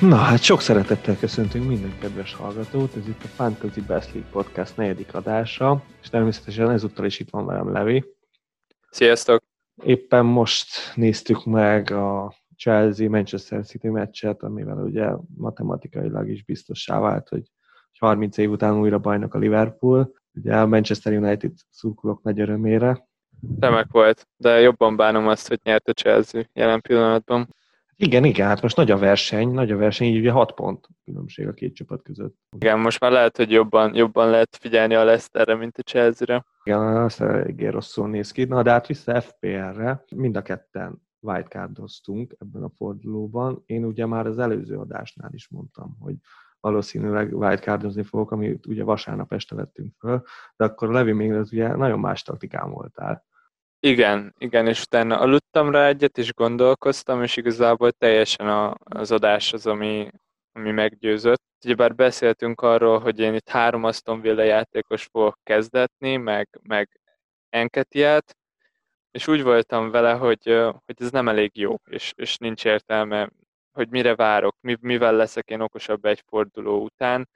Na hát sok szeretettel köszöntünk minden kedves hallgatót, ez itt a Fantasy Best League Podcast negyedik adása, és természetesen ezúttal is itt van velem Levi. Sziasztok! Éppen most néztük meg a Chelsea-Manchester City meccset, amivel ugye matematikailag is biztossá vált, hogy 30 év után újra bajnok a Liverpool. Ugye a Manchester United szurkolók nagy örömére. Remek volt, de jobban bánom azt, hogy nyert a Chelsea jelen pillanatban. Igen, igen, hát most nagy a verseny, nagy a verseny, így ugye 6 pont különbség a két csapat között. Igen, most már lehet, hogy jobban, jobban lehet figyelni a Leicesterre, mint a Chelsea-re. Igen, azt eléggé rosszul néz ki. Na, de hát vissza FPR-re, mind a ketten wildcardoztunk ebben a fordulóban. Én ugye már az előző adásnál is mondtam, hogy valószínűleg wildcardozni fogok, amit ugye vasárnap este vettünk föl, de akkor a Levi még az ugye nagyon más taktikán voltál. Igen, igen, és utána aludtam rá egyet, és gondolkoztam, és igazából teljesen a, az adás az, ami, ami meggyőzött. Ugyebár beszéltünk arról, hogy én itt három Aston Villa játékos fogok kezdetni, meg, meg Enketiát, és úgy voltam vele, hogy, hogy ez nem elég jó, és, és nincs értelme, hogy mire várok, mivel leszek én okosabb egy forduló után,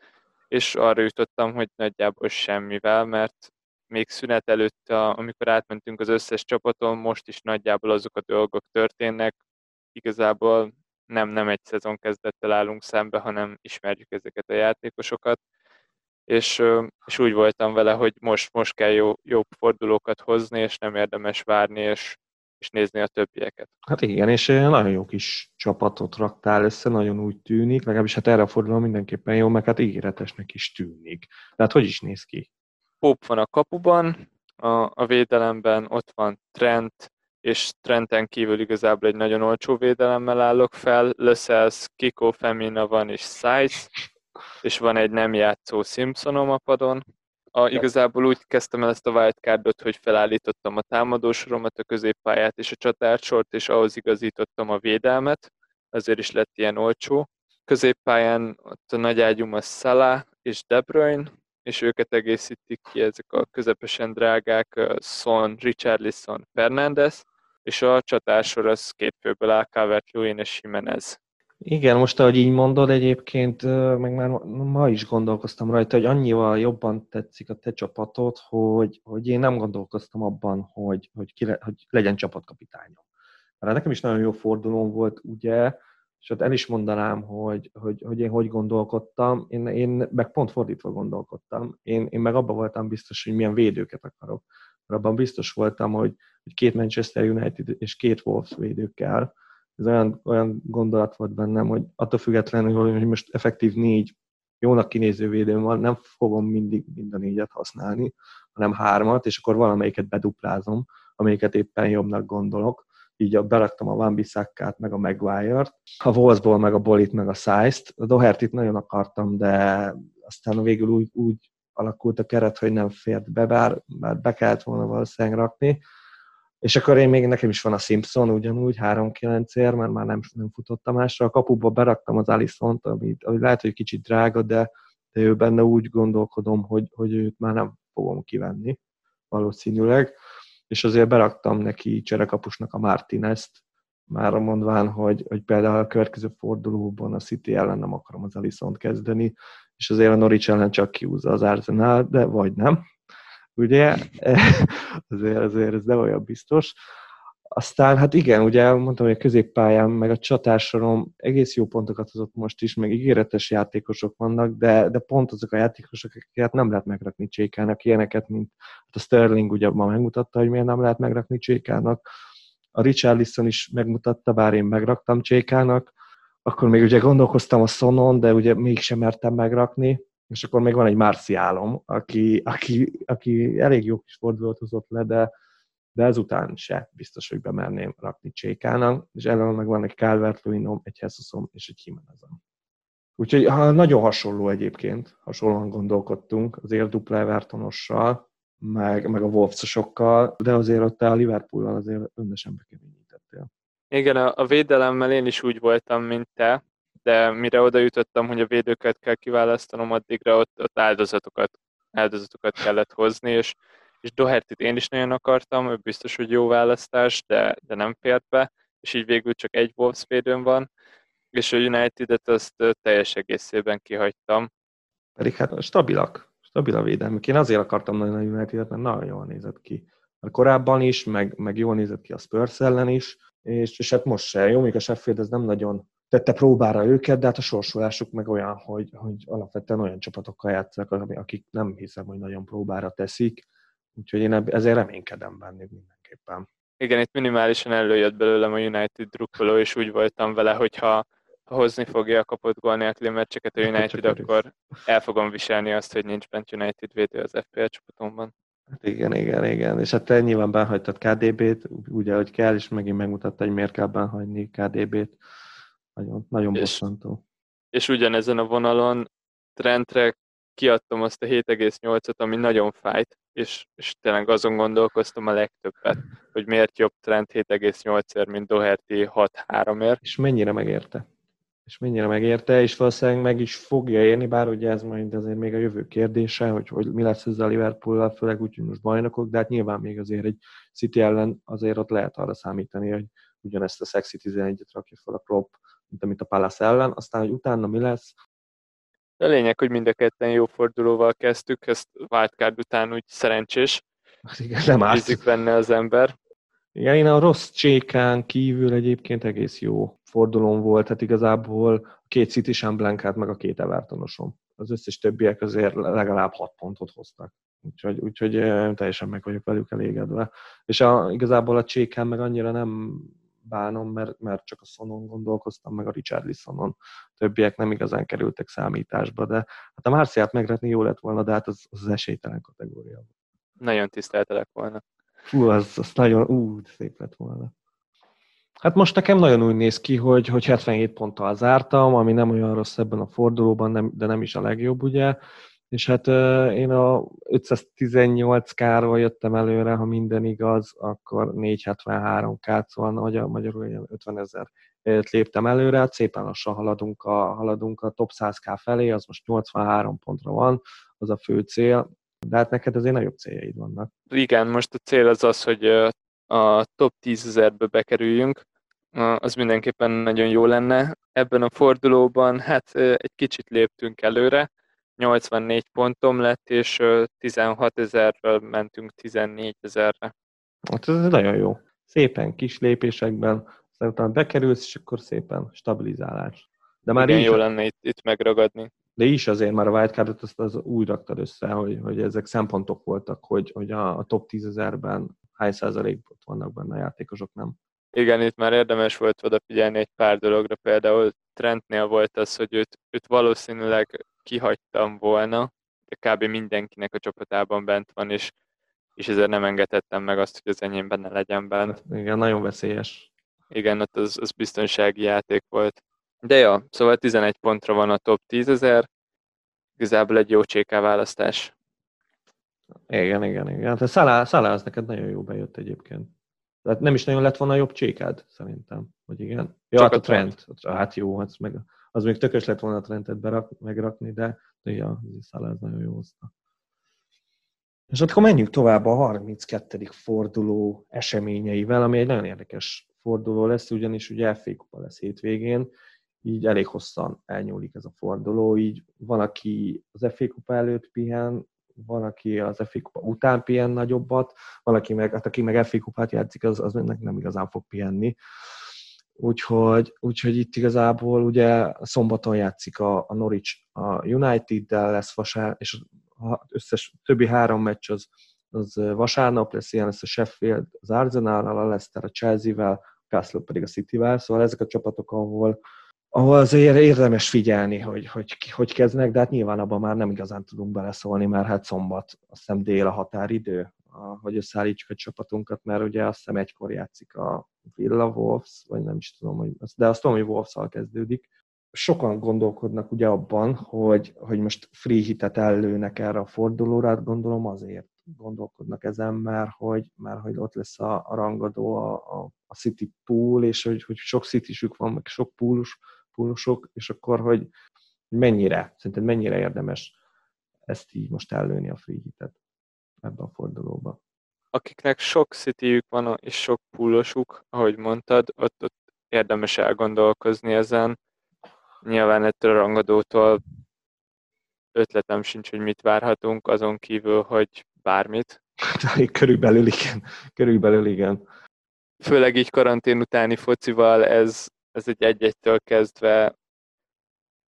és arra jutottam, hogy nagyjából semmivel, mert még szünet előtt, amikor átmentünk az összes csapaton, most is nagyjából azok a dolgok történnek. Igazából nem, nem egy szezon kezdettel állunk szembe, hanem ismerjük ezeket a játékosokat. És, és úgy voltam vele, hogy most, most kell jó, jó fordulókat hozni, és nem érdemes várni, és, és nézni a többieket. Hát igen, és nagyon jó kis csapatot raktál össze, nagyon úgy tűnik, legalábbis hát erre a forduló mindenképpen jó, meg hát ígéretesnek is tűnik. Tehát hogy is néz ki? Pope van a kapuban, a, a védelemben ott van Trent, és Trenten kívül igazából egy nagyon olcsó védelemmel állok fel. Löszelsz, Kiko Femina van, és Size, és van egy nem játszó Simpsonom a padon. A, igazából úgy kezdtem el ezt a wildcardot, hogy felállítottam a támadósoromat, a középpályát és a csatársort, és ahhoz igazítottam a védelmet, azért is lett ilyen olcsó. Középpályán ott a nagy ágyum a Salah és De Bruyne, és őket egészítik ki ezek a közepesen drágák Son, Richarlison, Fernandez, és a csatársor az két főből áll, Calvert-Lewin és Jimenez. Igen, most ahogy így mondod, egyébként meg már ma is gondolkoztam rajta, hogy annyival jobban tetszik a te csapatod, hogy, hogy én nem gondolkoztam abban, hogy, hogy, ki le, hogy legyen csapatkapitányom. Mert nekem is nagyon jó fordulóm volt, ugye, ott el is mondanám, hogy, hogy, hogy én hogy gondolkodtam, én, én meg pont fordítva gondolkodtam. Én, én meg abban voltam biztos, hogy milyen védőket akarok. Mert abban biztos voltam, hogy, hogy két Manchester United és két Wolves védő kell. Ez olyan, olyan gondolat volt bennem, hogy attól függetlenül, hogy most effektív négy jónak kinéző védőm van, nem fogom mindig mind a négyet használni, hanem hármat, és akkor valamelyiket beduplázom, amelyiket éppen jobbnak gondolok így a, beraktam a Van Bissakkát, meg a Maguire-t, a Wolfsból, meg a Bolit, meg a Size-t. A Doherty-t nagyon akartam, de aztán végül úgy, úgy alakult a keret, hogy nem fért be, bár, bár be kellett volna valószínűleg rakni. És akkor én még nekem is van a Simpson ugyanúgy, 3-9 ér, mert már nem, nem futottam másra. A kapuba beraktam az Alisont, ami, ami lehet, hogy kicsit drága, de, de ő benne úgy gondolkodom, hogy, hogy őt már nem fogom kivenni valószínűleg és azért beraktam neki cserekapusnak a Martinezt, már mondván, hogy, hogy például a következő fordulóban a City ellen nem akarom az Alisont kezdeni, és azért a Norwich ellen csak kiúzza az Arsenal, de vagy nem. Ugye? azért, azért ez nem olyan biztos. Aztán hát igen, ugye mondtam, hogy a középpályán, meg a csatársorom egész jó pontokat hozott most is, meg ígéretes játékosok vannak, de, de pont azok a játékosok, akiket nem lehet megrakni Csékának, ilyeneket, mint hát a Sterling ugye ma megmutatta, hogy miért nem lehet megrakni Csékának, a Richarlison is megmutatta, bár én megraktam Csékának, akkor még ugye gondolkoztam a Sonon, de ugye mégsem mertem megrakni, és akkor még van egy Marciálom, aki, aki, aki elég jó kis fordulót hozott le, de de ezután se biztos, hogy bemerném rakni Csékának, és ellen meg van egy calvert egy Hesusom és egy Jimenezem. Úgyhogy ha nagyon hasonló egyébként, hasonlóan gondolkodtunk az dupla Evertonossal, meg, meg a Wolfsosokkal, de azért ott a Liverpool-al azért önnesen bekeményítettél. Igen, a, a védelemmel én is úgy voltam, mint te, de mire oda jutottam, hogy a védőket kell kiválasztanom, addigra ott, ott áldozatokat, áldozatokat kellett hozni, és és Doherty-t én is nagyon akartam, ő biztos, hogy jó választás, de, de nem fért be, és így végül csak egy Wolves védőm van, és a United-et azt teljes egészében kihagytam. Pedig hát stabilak, stabil a védelmük. Én azért akartam nagyon a United-et, mert nagyon jól nézett ki. Mert korábban is, meg, meg jól nézett ki a Spurs ellen is, és, és hát most se. Jó, még a Sheffield ez nem nagyon tette próbára őket, de hát a sorsolásuk meg olyan, hogy, hogy alapvetően olyan csapatokkal játszanak, akik nem hiszem, hogy nagyon próbára teszik, úgyhogy én ezért reménykedem bennük mindenképpen. Igen, itt minimálisan előjött belőlem a United drukkoló, és úgy voltam vele, hogyha hozni fogja a kapott gól nélküli meccseket a United, akkor el fogom viselni azt, hogy nincs bent United védő az FPL csapatomban. Hát igen, igen, igen. És hát te nyilván benhagytad KDB-t, úgy, ahogy kell, és megint megmutatta, hogy miért kell benhagyni KDB-t. Nagyon, nagyon bosszantó. És ugyanezen a vonalon Trentre kiadtam azt a 7,8-ot, ami nagyon fájt, és, és tényleg azon gondolkoztam a legtöbbet, hogy miért jobb trend 7,8-ért, mint Doherty 6-3-ért. És mennyire megérte? És mennyire megérte, és valószínűleg meg is fogja érni, bár ugye ez majd azért még a jövő kérdése, hogy, hogy mi lesz ezzel a liverpool főleg úgy, hogy most bajnokok, de hát nyilván még azért egy City ellen azért ott lehet arra számítani, hogy ugyanezt a Sexy 11-et rakja fel a Klopp, mint amit a Palace ellen, aztán, hogy utána mi lesz, a lényeg, hogy mind a ketten jó fordulóval kezdtük, ezt wildcard után úgy szerencsés. Hát igen, nem árt. benne az ember. Igen, én a rossz csékán kívül egyébként egész jó fordulón volt, tehát igazából a két City Blankát, meg a két Evertonosom. Az összes többiek azért legalább hat pontot hoztak. Úgyhogy, úgyhogy teljesen meg vagyok velük elégedve. És a, igazából a csékán meg annyira nem bánom, mert, mert csak a Sonon gondolkoztam, meg a Richard Lissonon. Többiek nem igazán kerültek számításba, de hát a Márciát megretni jó lett volna, de hát az, az esélytelen kategória. Nagyon tiszteltelek volna. Fú, az, az nagyon, ú, szép lett volna. Hát most nekem nagyon úgy néz ki, hogy, hogy 77 ponttal zártam, ami nem olyan rossz ebben a fordulóban, nem, de nem is a legjobb, ugye. És hát én a 518 káról jöttem előre, ha minden igaz, akkor 473 kát, szóval magyar, magyarul 50 ezer léptem előre, hát szépen lassan haladunk a, haladunk a top 100k felé, az most 83 pontra van, az a fő cél, de hát neked azért nagyobb céljaid vannak. Igen, most a cél az az, hogy a top 10 ezerbe bekerüljünk, az mindenképpen nagyon jó lenne. Ebben a fordulóban hát egy kicsit léptünk előre, 84 pontom lett, és 16 ezerről mentünk 14 ezerre. Hát ez nagyon jó. Szépen kis lépésekben, aztán utána bekerülsz, és akkor szépen stabilizálás. De már Igen, jó lenne itt, itt megragadni. De is azért már a wildcardot azt az úgy raktad össze, hogy, hogy ezek szempontok voltak, hogy, hogy a, a top 10 ezerben hány százalékot vannak benne a játékosok, nem? Igen, itt már érdemes volt odafigyelni egy pár dologra, például Trentnél volt az, hogy őt, őt valószínűleg kihagytam volna, de kb. mindenkinek a csapatában bent van, és, és ezért nem engedhettem meg azt, hogy az enyém benne legyen bent. Igen, nagyon veszélyes. Igen, ott az, az biztonsági játék volt. De ja, szóval 11 pontra van a top 10 ezer, igazából egy jó cséká választás. Igen, igen, igen. Hát Szalá, Szalá az neked nagyon jó bejött egyébként. Tehát nem is nagyon lett volna jobb csékád, szerintem, hogy igen. Ja, Csak hát a trend. trend. Hát jó, hát meg az még tökös lett volna a trendet berak, megrakni, de, de ja, Szalá ez nagyon jó hozta. És akkor menjünk tovább a 32. forduló eseményeivel, ami egy nagyon érdekes forduló lesz, ugyanis ugye FA Kupa lesz hétvégén, így elég hosszan elnyúlik ez a forduló, így van, aki az FA Kupa előtt pihen, van, aki az FA Kupa után pihen nagyobbat, van, aki meg, hát aki meg FA Kupát játszik, az, az nem igazán fog pihenni. Úgyhogy, úgyhogy itt igazából ugye szombaton játszik a, a Norwich a United-del lesz vasárnap, és az összes többi három meccs az, az vasárnap lesz, ilyen lesz a Sheffield az arsenal a Leicester a Chelsea-vel, Castle pedig a City-vel, szóval ezek a csapatok, ahol, ahol azért érdemes figyelni, hogy, hogy, hogy kezdnek, de hát nyilván abban már nem igazán tudunk beleszólni, mert hát szombat, azt hiszem dél a határidő, hogy összeállítsuk a csapatunkat, mert ugye azt hiszem egykor játszik a Villa Wolves, vagy nem is tudom, hogy, de azt tudom, hogy wolves kezdődik. Sokan gondolkodnak ugye abban, hogy, hogy most free hitet ellőnek erre a fordulóra, hát gondolom azért gondolkodnak ezen, mert hogy, mert hogy ott lesz a, a rangadó, a, a, a City pool, és hogy, hogy sok city van, meg sok poolus, poolusok, és akkor, hogy, mennyire, szerinted mennyire érdemes ezt így most ellőni a free hitet ebbe a fordulóba akiknek sok city van és sok poolosuk, ahogy mondtad, ott, ott érdemes elgondolkozni ezen. Nyilván ettől a rangadótól ötletem sincs, hogy mit várhatunk, azon kívül, hogy bármit. Körülbelül igen. Körülbelül igen. Főleg így karantén utáni focival ez, ez egy egy-egytől kezdve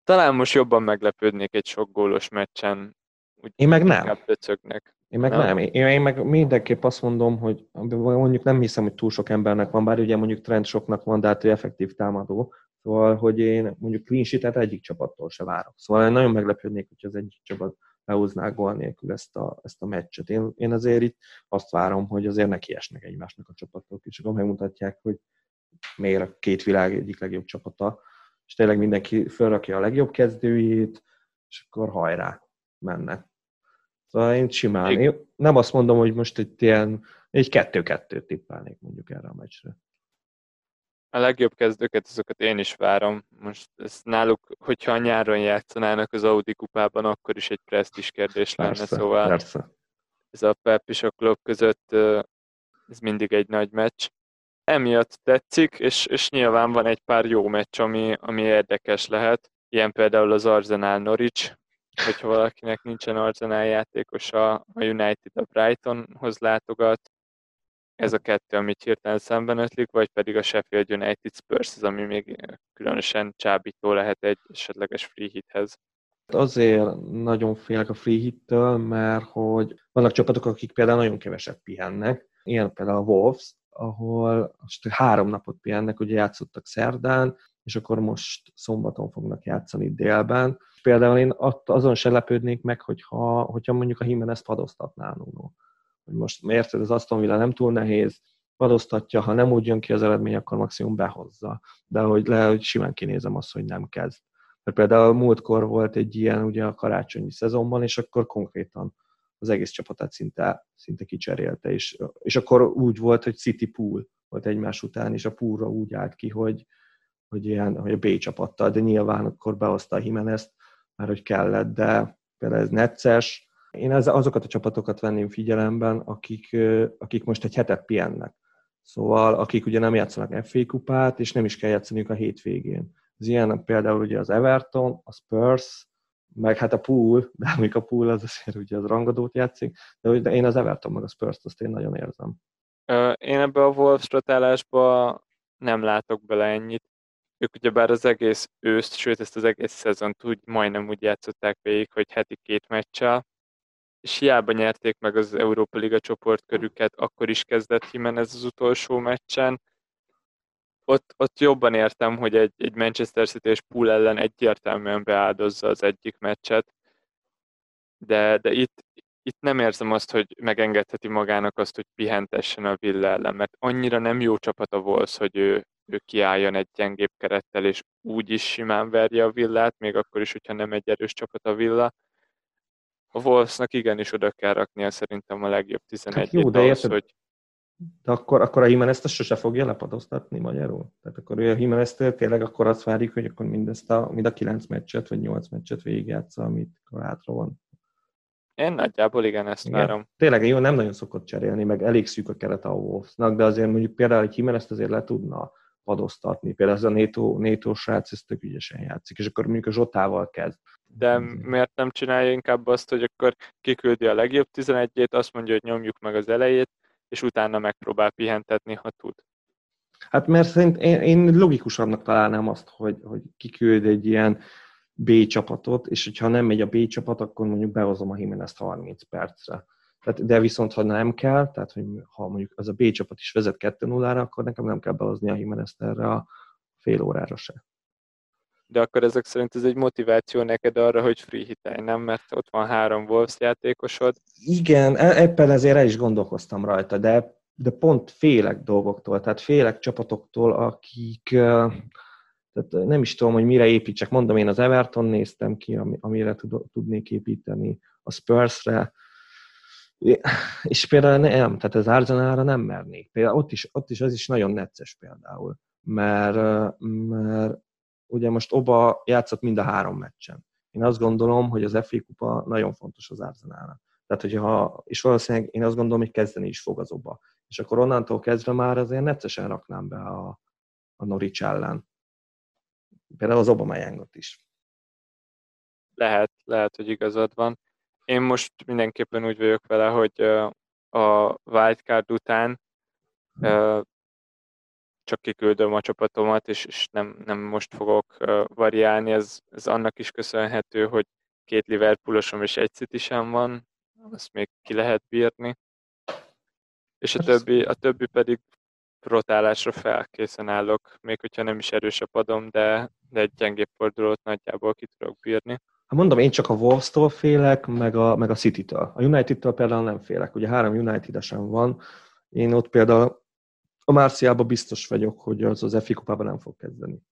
talán most jobban meglepődnék egy sok gólos meccsen. Úgy Én meg nem. Pöcögnek. Én meg nem. nem. Én, én meg mindenképp azt mondom, hogy mondjuk nem hiszem, hogy túl sok embernek van, bár ugye mondjuk trend soknak van, de hát ő effektív támadó. Szóval, hogy én mondjuk clean sheet egyik csapattól se várok. Szóval én nagyon meglepődnék, hogy az egyik csapat behozná gól nélkül ezt a, ezt a meccset. Én, én azért itt azt várom, hogy azért ne kiesnek egymásnak a csapatok, és akkor megmutatják, hogy miért a két világ egyik legjobb csapata, és tényleg mindenki felrakja a legjobb kezdőjét, és akkor hajrá, mennek. Szóval én simán, én nem azt mondom, hogy most egy ilyen, egy kettő-kettőt tippelnék mondjuk erre a meccsre. A legjobb kezdőket, azokat én is várom. Most ez náluk, hogyha nyáron játszanának az Audi kupában, akkor is egy presztis kérdés lenne, persze, szóval persze. ez a Pep és a Klopp között ez mindig egy nagy meccs. Emiatt tetszik, és, és nyilván van egy pár jó meccs, ami, ami érdekes lehet. Ilyen például az Arsenal Norwich, hogyha valakinek nincsen Arsenal játékos, a, a United a Brightonhoz látogat, ez a kettő, amit hirtelen szemben ötlik, vagy pedig a Sheffield United Spurs, az, ami még különösen csábító lehet egy esetleges free hithez. Azért nagyon félek a free hittől, mert hogy vannak csapatok, akik például nagyon keveset pihennek, ilyen például a Wolves, ahol most három napot pihennek, ugye játszottak szerdán, és akkor most szombaton fognak játszani délben. Például én azon se lepődnék meg, hogyha, hogyha mondjuk a Jimenez padoztatná Nuno hogy most érted, az Aston Villa nem túl nehéz, padoztatja, ha nem úgy jön ki az eredmény, akkor maximum behozza. De hogy lehet, hogy simán kinézem azt, hogy nem kezd. Mert például múltkor volt egy ilyen ugye a karácsonyi szezonban, és akkor konkrétan az egész csapatát szinte, szinte kicserélte, és, és akkor úgy volt, hogy City Pool volt egymás után, és a poolra úgy állt ki, hogy, hogy, ilyen, hogy a B csapattal, de nyilván akkor behozta a Jimenez, mert hogy kellett, de például ez necces, én azokat a csapatokat venném figyelemben, akik, akik most egy hetet pihennek. Szóval, akik ugye nem játszanak FA kupát, és nem is kell játszaniuk a hétvégén. Ez ilyen például ugye az Everton, a Spurs, meg hát a Pool, de amik a Pool az azért ugye az rangadót játszik, de én az Everton meg a Spurs-t azt én nagyon érzem. Én ebbe a Wolves rotálásba nem látok bele ennyit. Ők ugyebár az egész őszt, sőt ezt az egész szezont úgy, majdnem úgy játszották végig, hogy heti két meccsel, és hiába nyerték meg az Európa Liga csoportkörüket, akkor is kezdett ez az utolsó meccsen. Ott, ott jobban értem, hogy egy, egy Manchester City és Pool ellen egyértelműen beáldozza az egyik meccset, de, de itt, itt nem érzem azt, hogy megengedheti magának azt, hogy pihentessen a Villa ellen, mert annyira nem jó csapat a Wolves, hogy ő, ő kiálljon egy gyengébb kerettel, és úgy is simán verje a villát, még akkor is, hogyha nem egy erős csapat a villa. A Wolvesnak igenis oda kell raknia szerintem a legjobb 11 hát jó, de ahhoz, érted, hogy... De akkor, akkor a Jimenez ezt sose fogja lepadoztatni magyarul? Tehát akkor a jimenez tényleg akkor azt várjuk, hogy akkor mindezt a, mind a 9 meccset, vagy 8 meccset végigjátsza, amit hátra van. Én nagyjából igen, ezt igen. várom. Tényleg jó, nem nagyon szokott cserélni, meg elég szűk a keret a Wolvesnak, de azért mondjuk például egy Jimenez azért le tudna padoztatni. Például ez a NATO, NATO srác, ez tök ügyesen játszik, és akkor mondjuk a Zsotával kezd. De miért nem csinálja inkább azt, hogy akkor kiküldi a legjobb 11-ét, azt mondja, hogy nyomjuk meg az elejét, és utána megpróbál pihentetni, ha tud. Hát mert szerint én, én logikusabbnak találnám azt, hogy, hogy kiküld egy ilyen B csapatot, és hogyha nem megy a B csapat, akkor mondjuk behozom a Jimenez 30 percre. Tehát, de viszont, ha nem kell, tehát hogy ha mondjuk az a B csapat is vezet 2-0-ra, akkor nekem nem kell behozni a Jimenez erre a fél órára se. De akkor ezek szerint ez egy motiváció neked arra, hogy free hitelj, nem? Mert ott van három Wolves játékosod. Igen, ebben ezért el is gondolkoztam rajta, de, de pont félek dolgoktól, tehát félek csapatoktól, akik tehát nem is tudom, hogy mire építsek. Mondom, én az Everton néztem ki, amire tudnék építeni, a Spursre, és például nem, tehát az Arzenálra nem mernék. Például ott is, ott is az is nagyon necces például, mert, mert ugye most Oba játszott mind a három meccsen. Én azt gondolom, hogy az FA kupa nagyon fontos az Arzenálra. Tehát, hogyha, és valószínűleg én azt gondolom, hogy kezdeni is fog az Oba. És akkor onnantól kezdve már azért neccesen raknám be a, a Norwich ellen. például az Obama Youngot is. Lehet, lehet, hogy igazad van. Én most mindenképpen úgy vagyok vele, hogy a wildcard után csak kiküldöm a csapatomat, és, és nem, nem most fogok variálni. Ez, ez annak is köszönhető, hogy két Liverpoolosom és egy city van, azt még ki lehet bírni. És a többi, a többi pedig rotálásra felkészen állok, még hogyha nem is erős a padom, de, de egy gyengébb fordulót nagyjából ki tudok bírni. Hát mondom, én csak a Wolves-tól félek, meg a, meg a City-től. A United-től például nem félek. Ugye három United-esen van. Én ott például a Márciában biztos vagyok, hogy az az FI kupában nem fog kezdeni.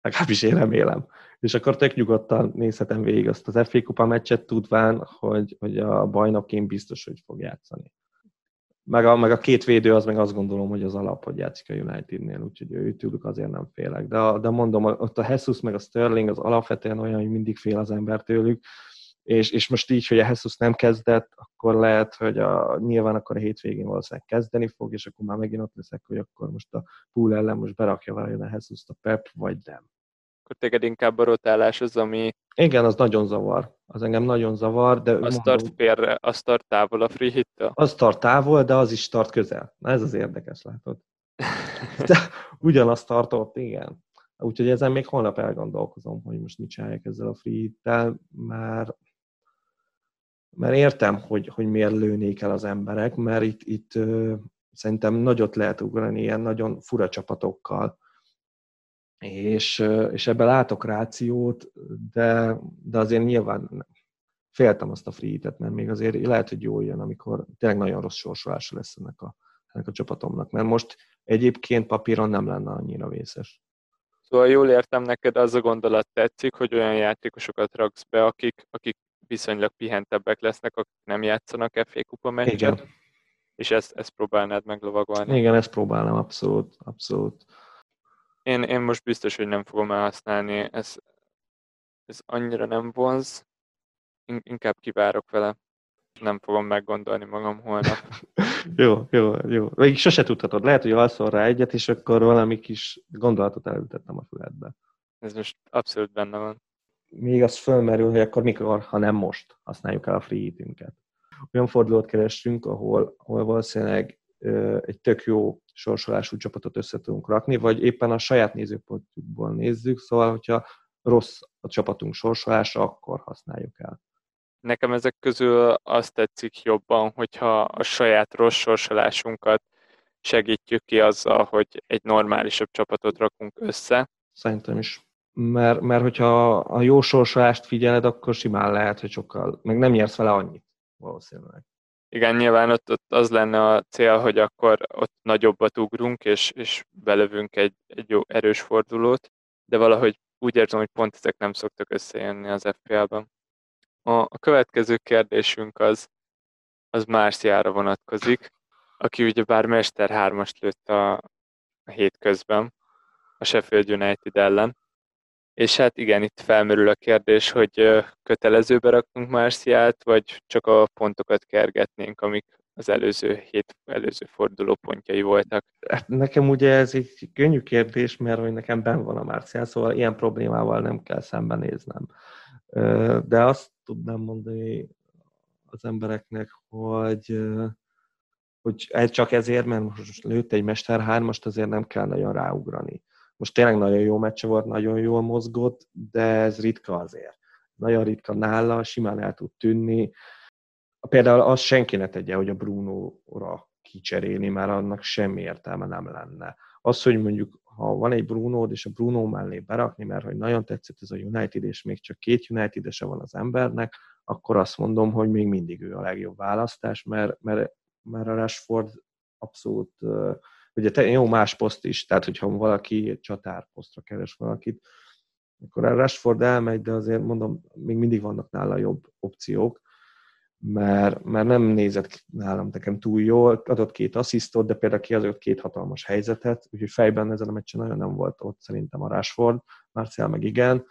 Legalábbis én remélem. És akkor tök nyugodtan nézhetem végig azt az FA kupa meccset, tudván, hogy, hogy a bajnokként biztos, hogy fog játszani. Meg a, meg a két védő, az meg azt gondolom, hogy az alap, hogy játszik a Unitednél, úgyhogy őtőlük azért nem félek. De, de mondom, ott a Jesus meg a Sterling az alapvetően olyan, hogy mindig fél az ember tőlük, és, és most így, hogy a Jesus nem kezdett, akkor lehet, hogy a, nyilván akkor a hétvégén valószínűleg kezdeni fog, és akkor már megint ott leszek, hogy akkor most a pool ellen most berakja valahogy a jesus a Pep, vagy nem. Akkor téged inkább a rotálás az, ami... Igen, az nagyon zavar. Az engem nagyon zavar, de... Az tart félre, az tart távol a free hit Az tart távol, de az is tart közel. Na ez az érdekes, látod. De ugyanazt tartott, igen. Úgyhogy ezen még holnap elgondolkozom, hogy most mit csinálják ezzel a free hit mert mert értem, hogy, hogy miért lőnék el az emberek, mert itt, itt szerintem nagyot lehet ugrani ilyen nagyon fura csapatokkal, és, és ebben látok rációt, de, de azért nyilván féltem azt a free mert még azért lehet, hogy jó jön, amikor tényleg nagyon rossz sorsolása lesz ennek a, ennek a csapatomnak, mert most egyébként papíron nem lenne annyira vészes. Szóval jól értem neked, az a gondolat tetszik, hogy olyan játékosokat raksz be, akik, akik viszonylag pihentebbek lesznek, akik nem játszanak FA kupa meccset. Igen. És ezt, ezt próbálnád meglovagolni. Igen, ezt próbálnám, abszolút, abszolút. Én, én most biztos, hogy nem fogom elhasználni, ez, ez annyira nem vonz, inkább kivárok vele. Nem fogom meggondolni magam holnap. jó, jó, jó. Még sose tudhatod. Lehet, hogy alszol rá egyet, és akkor valami kis gondolatot elültettem a füledbe. Ez most abszolút benne van még az fölmerül, hogy akkor mikor, ha nem most használjuk el a free hitünket. Olyan fordulót kerestünk, ahol, ahol valószínűleg egy tök jó sorsolású csapatot össze tudunk rakni, vagy éppen a saját nézőpontjukból nézzük, szóval, hogyha rossz a csapatunk sorsolása, akkor használjuk el. Nekem ezek közül azt tetszik jobban, hogyha a saját rossz sorsolásunkat segítjük ki azzal, hogy egy normálisabb csapatot rakunk össze. Szerintem is mert, mert hogyha a jó sorsolást figyeled, akkor simán lehet, hogy sokkal, meg nem nyersz vele annyit valószínűleg. Igen, nyilván ott, ott az lenne a cél, hogy akkor ott nagyobbat ugrunk, és, és belövünk egy, egy jó erős fordulót, de valahogy úgy érzem, hogy pont ezek nem szoktak összejönni az FPL-ben. A, a következő kérdésünk az, az Márciára vonatkozik, aki ugye bár Mester 3-ast lőtt a, a hét közben a Sheffield United ellen, és hát igen, itt felmerül a kérdés, hogy kötelezőbe rakunk Márciát, vagy csak a pontokat kergetnénk, amik az előző hét előző forduló pontjai voltak. Hát nekem ugye ez egy könnyű kérdés, mert hogy nekem ben van a Márciál, szóval ilyen problémával nem kell szembenéznem. De azt tudnám mondani az embereknek, hogy hogy csak ezért, mert most lőtt egy Mester 3 azért nem kell nagyon ráugrani. Most tényleg nagyon jó meccse volt, nagyon jól mozgott, de ez ritka azért. Nagyon ritka nála, simán el tud tűnni. Például azt senki ne tegye, hogy a Bruno-ra kicserélni, mert annak semmi értelme nem lenne. Az, hogy mondjuk, ha van egy bruno és a Bruno mellé berakni, mert hogy nagyon tetszett ez a United, és még csak két united van az embernek, akkor azt mondom, hogy még mindig ő a legjobb választás, mert, mert, mert a Rashford abszolút ugye te, jó más poszt is, tehát hogyha valaki egy csatárposztra keres valakit, akkor a Rashford elmegy, de azért mondom, még mindig vannak nála jobb opciók, mert, mert nem nézett nálam nekem túl jól, adott két asszisztot, de például kiadott két hatalmas helyzetet, úgyhogy fejben ezen a meccsen nagyon nem volt ott szerintem a Rashford, Marcial meg igen,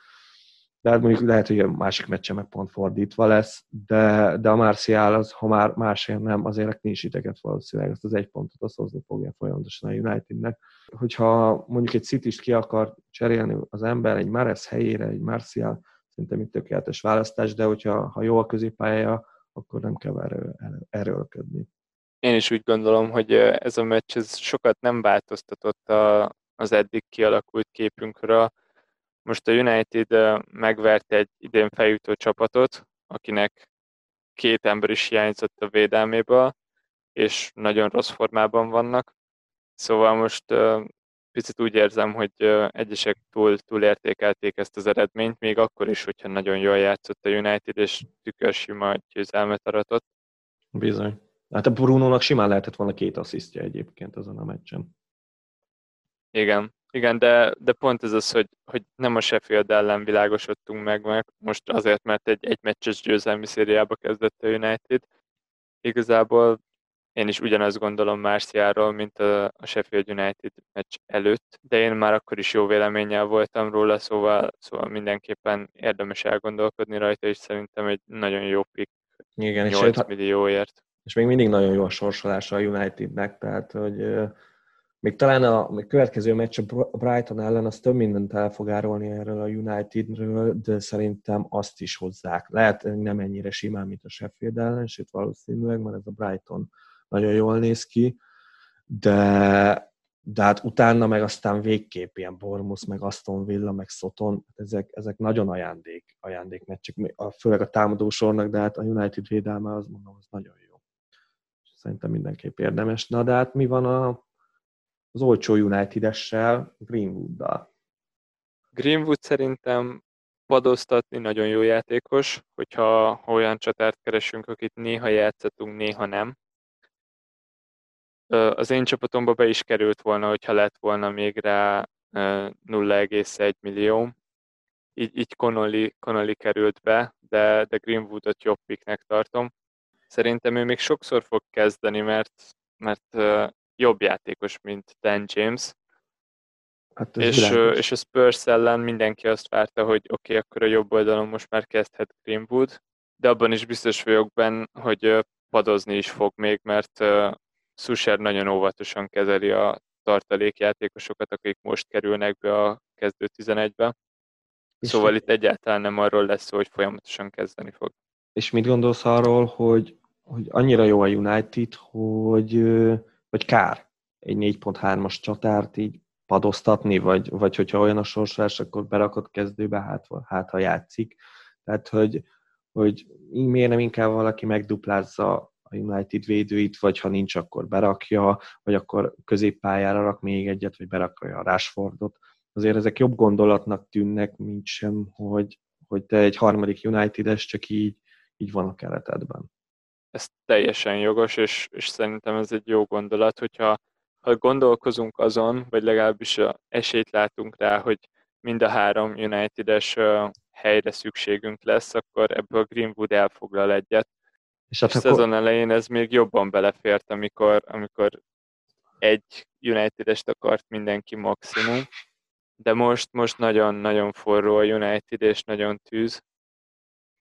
de hát mondjuk lehet, hogy a másik meccse meg pont fordítva lesz, de, de a Martial az, ha már másért nem, azért a clean valószínűleg ezt az egy pontot azt hozni fogja folyamatosan a Unitednek. Hogyha mondjuk egy city ki akar cserélni az ember egy Mares helyére, egy Martial, szerintem itt tökéletes választás, de hogyha ha jó a középpályája, akkor nem kell erről, erőlködni. Én is úgy gondolom, hogy ez a meccs ez sokat nem változtatott a, az eddig kialakult képünkről. Most a United megverte egy idén feljutó csapatot, akinek két ember is hiányzott a védelméből, és nagyon rossz formában vannak. Szóval most picit úgy érzem, hogy egyesek túl, túl értékelték ezt az eredményt, még akkor is, hogyha nagyon jól játszott a United, és tükörsima győzelmet aratott. Bizony. Hát a Bruno-nak simán lehetett volna két asszisztja egyébként azon a meccsen. Igen, igen, de, de pont ez az, hogy, hogy nem a Sheffield ellen világosodtunk meg, meg most azért, mert egy egy meccses győzelmi szériába kezdett a United. Igazából én is ugyanazt gondolom Marciáról, mint a, a Sheffield United meccs előtt, de én már akkor is jó véleménnyel voltam róla, szóval, szóval mindenképpen érdemes elgondolkodni rajta, és szerintem egy nagyon jó pick Igen, 8 és millióért. És még mindig nagyon jó a sorsolása a Unitednek, tehát hogy még talán a még következő meccs a Brighton ellen az több mindent el fog árulni erről a Unitedről, de szerintem azt is hozzák. Lehet nem ennyire simán, mint a Sheffield ellen, sőt valószínűleg, mert ez a Brighton nagyon jól néz ki, de, de hát utána meg aztán végképp ilyen Bormus, meg Aston Villa, meg Soton, ezek, ezek nagyon ajándék, ajándék meccsek, főleg a támadósornak, de hát a United védelme az mondom, az nagyon jó. Szerintem mindenképp érdemes. Na de hát mi van a, az olcsó United-essel, Greenwood-dal? Greenwood szerintem padoztatni nagyon jó játékos, hogyha olyan csatárt keresünk, akit néha játszhatunk, néha nem az én csapatomba be is került volna, hogyha lett volna még rá 0,1 millió. Így, így Connolly, Connolly került be, de, de Greenwoodot jobb tartom. Szerintem ő még sokszor fog kezdeni, mert, mert jobb játékos, mint Dan James. Hát és, és a Spurs ellen mindenki azt várta, hogy oké, okay, akkor a jobb oldalon most már kezdhet Greenwood, de abban is biztos vagyok benne, hogy padozni is fog még, mert Susher nagyon óvatosan kezeli a tartalékjátékosokat, akik most kerülnek be a kezdő 11-be. És szóval itt egyáltalán nem arról lesz szó, hogy folyamatosan kezdeni fog. És mit gondolsz arról, hogy, hogy annyira jó a United, hogy, hogy kár egy 4.3-as csatárt így padoztatni, vagy, vagy hogyha olyan a sorsolás, akkor berakott kezdőbe, hát, hát ha játszik. Tehát, hogy, hogy miért nem inkább valaki megduplázza a United védőit, vagy ha nincs, akkor berakja, vagy akkor középpályára rak még egyet, vagy berakja a Rashfordot. Azért ezek jobb gondolatnak tűnnek, mint sem, hogy, hogy te egy harmadik United-es csak így, így van a keretedben. Ez teljesen jogos, és, és szerintem ez egy jó gondolat, hogyha ha gondolkozunk azon, vagy legalábbis esélyt látunk rá, hogy mind a három United-es helyre szükségünk lesz, akkor ebből Greenwood elfoglal egyet, és hát akkor... szezon elején ez még jobban belefért, amikor, amikor egy United-est akart mindenki maximum, de most, most nagyon-nagyon forró a United, és nagyon tűz.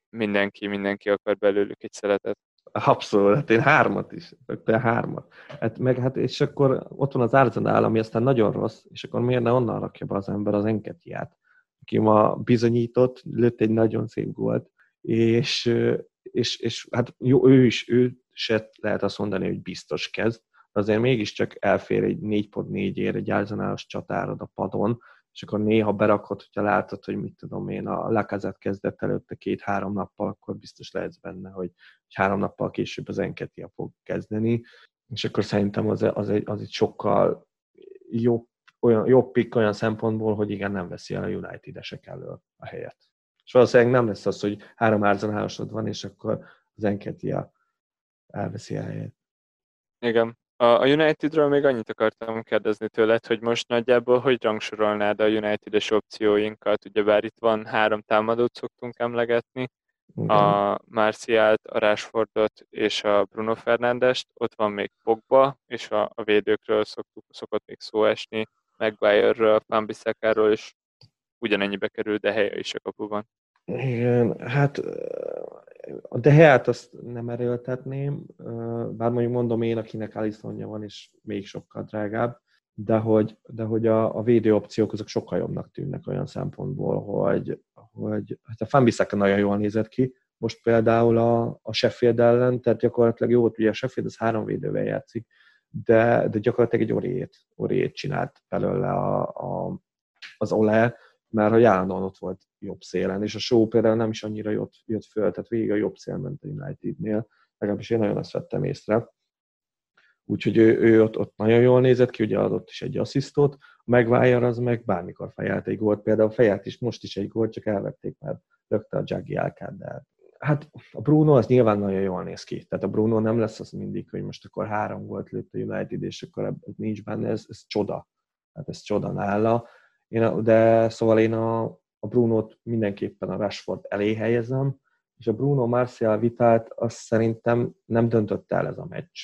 Mindenki, mindenki akar belőlük egy szeletet. Abszolút, hát én hármat is, te hármat. Hát meg hát, és akkor ott van az Arsenal, ami aztán nagyon rossz, és akkor miért ne onnan rakja be az ember az enketiát, aki ma bizonyított, lőtt egy nagyon szép gólt, és és, és hát jó, ő is, ő se lehet azt mondani, hogy biztos kezd, azért mégiscsak elfér egy 4.4 ér egy álzanálos csatárod a padon, és akkor néha berakod, hogyha látod, hogy mit tudom én, a Lakazet kezdett előtte két-három nappal, akkor biztos lehetsz benne, hogy, hogy három nappal később az Enketia fog kezdeni, és akkor szerintem az, az, egy, az egy sokkal jobb, olyan, jobb pick olyan szempontból, hogy igen, nem veszi el a United-esek elől a helyet. És valószínűleg nem lesz az, hogy három árzanálosod van, és akkor az Enketia elveszi a helyét. Igen. A Unitedről még annyit akartam kérdezni tőled, hogy most nagyjából hogy rangsorolnád a United-es opcióinkat? Ugyebár itt van három támadót szoktunk emlegetni, Igen. a Marcialt, a Rashfordot és a Bruno Fernandest, ott van még Pogba, és a, a védőkről szoktuk, szokott még szó esni, Maguire-ről, Pambisakáról, és ugyanennyibe kerül, de helye is a kapuban. Igen, hát a Deheát azt nem erőltetném, bár mondjuk mondom én, akinek Alisonja van, és még sokkal drágább, de hogy, de hogy a, a védő opciók azok sokkal jobbnak tűnnek olyan szempontból, hogy, hogy hát a Fambisaka nagyon jól nézett ki, most például a, a Sheffield ellen, tehát gyakorlatilag jó, ugye a Sheffield az három védővel játszik, de, de gyakorlatilag egy oriét, oriét csinált belőle a, a, az Ole, mert hogy állandóan ott volt jobb szélen, és a show például nem is annyira jött, jött föl, tehát végig a jobb szél ment a Unitednél, legalábbis én nagyon azt vettem észre. Úgyhogy ő, ő ott, ott, nagyon jól nézett ki, ugye adott is egy asszisztot, a Maguire az meg bármikor fejelt egy gólt, például fejelt is most is egy gólt, csak elvették, mert lökte a Jaggi Alcántár. Hát a Bruno az nyilván nagyon jól néz ki. Tehát a Bruno nem lesz az mindig, hogy most akkor három volt lőtt a United, és akkor nincs benne, ez, ez csoda. Hát ez csoda nála. Én, de szóval én a, a Brunót mindenképpen a Rashford elé helyezem, és a Bruno Marcial vitát azt szerintem nem döntött el ez a meccs.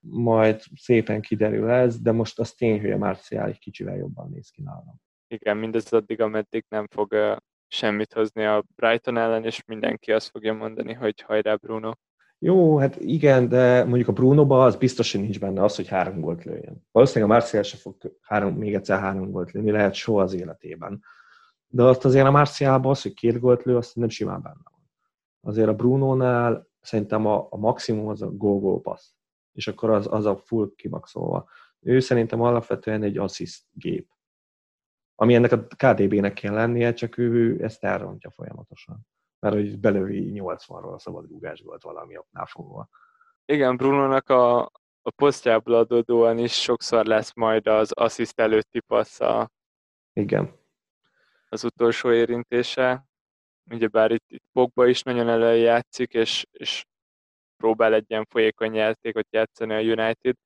Majd szépen kiderül ez, de most az tény, hogy a Marcial egy kicsivel jobban néz ki nálam. Igen, mindez addig, ameddig nem fog semmit hozni a Brighton ellen, és mindenki azt fogja mondani, hogy hajrá Bruno. Jó, hát igen, de mondjuk a Brunoba az biztos, hogy nincs benne az, hogy három volt lőjön. Valószínűleg a Marcial se fog három, még egyszer három volt lőni, lehet soha az életében. De azt azért a Marcialban az, hogy két gólt lő, azt nem simán benne van. Azért a Brunónál szerintem a, a maximum az a go-go pass. És akkor az, az a full kimaxolva. Ő szerintem alapvetően egy assist gép ami ennek a KDB-nek kell lennie, csak ő ezt elrontja folyamatosan. Mert hogy belővi 80-ról a szabadrúgás volt valami oknál fogva. Igen, Bruno-nak a, a posztjából adódóan is sokszor lesz majd az assziszt előtti passza. Igen. Az utolsó érintése. Ugyebár itt, itt Pogba is nagyon előjátszik, és, és próbál egy ilyen folyékony játékot játszani a United,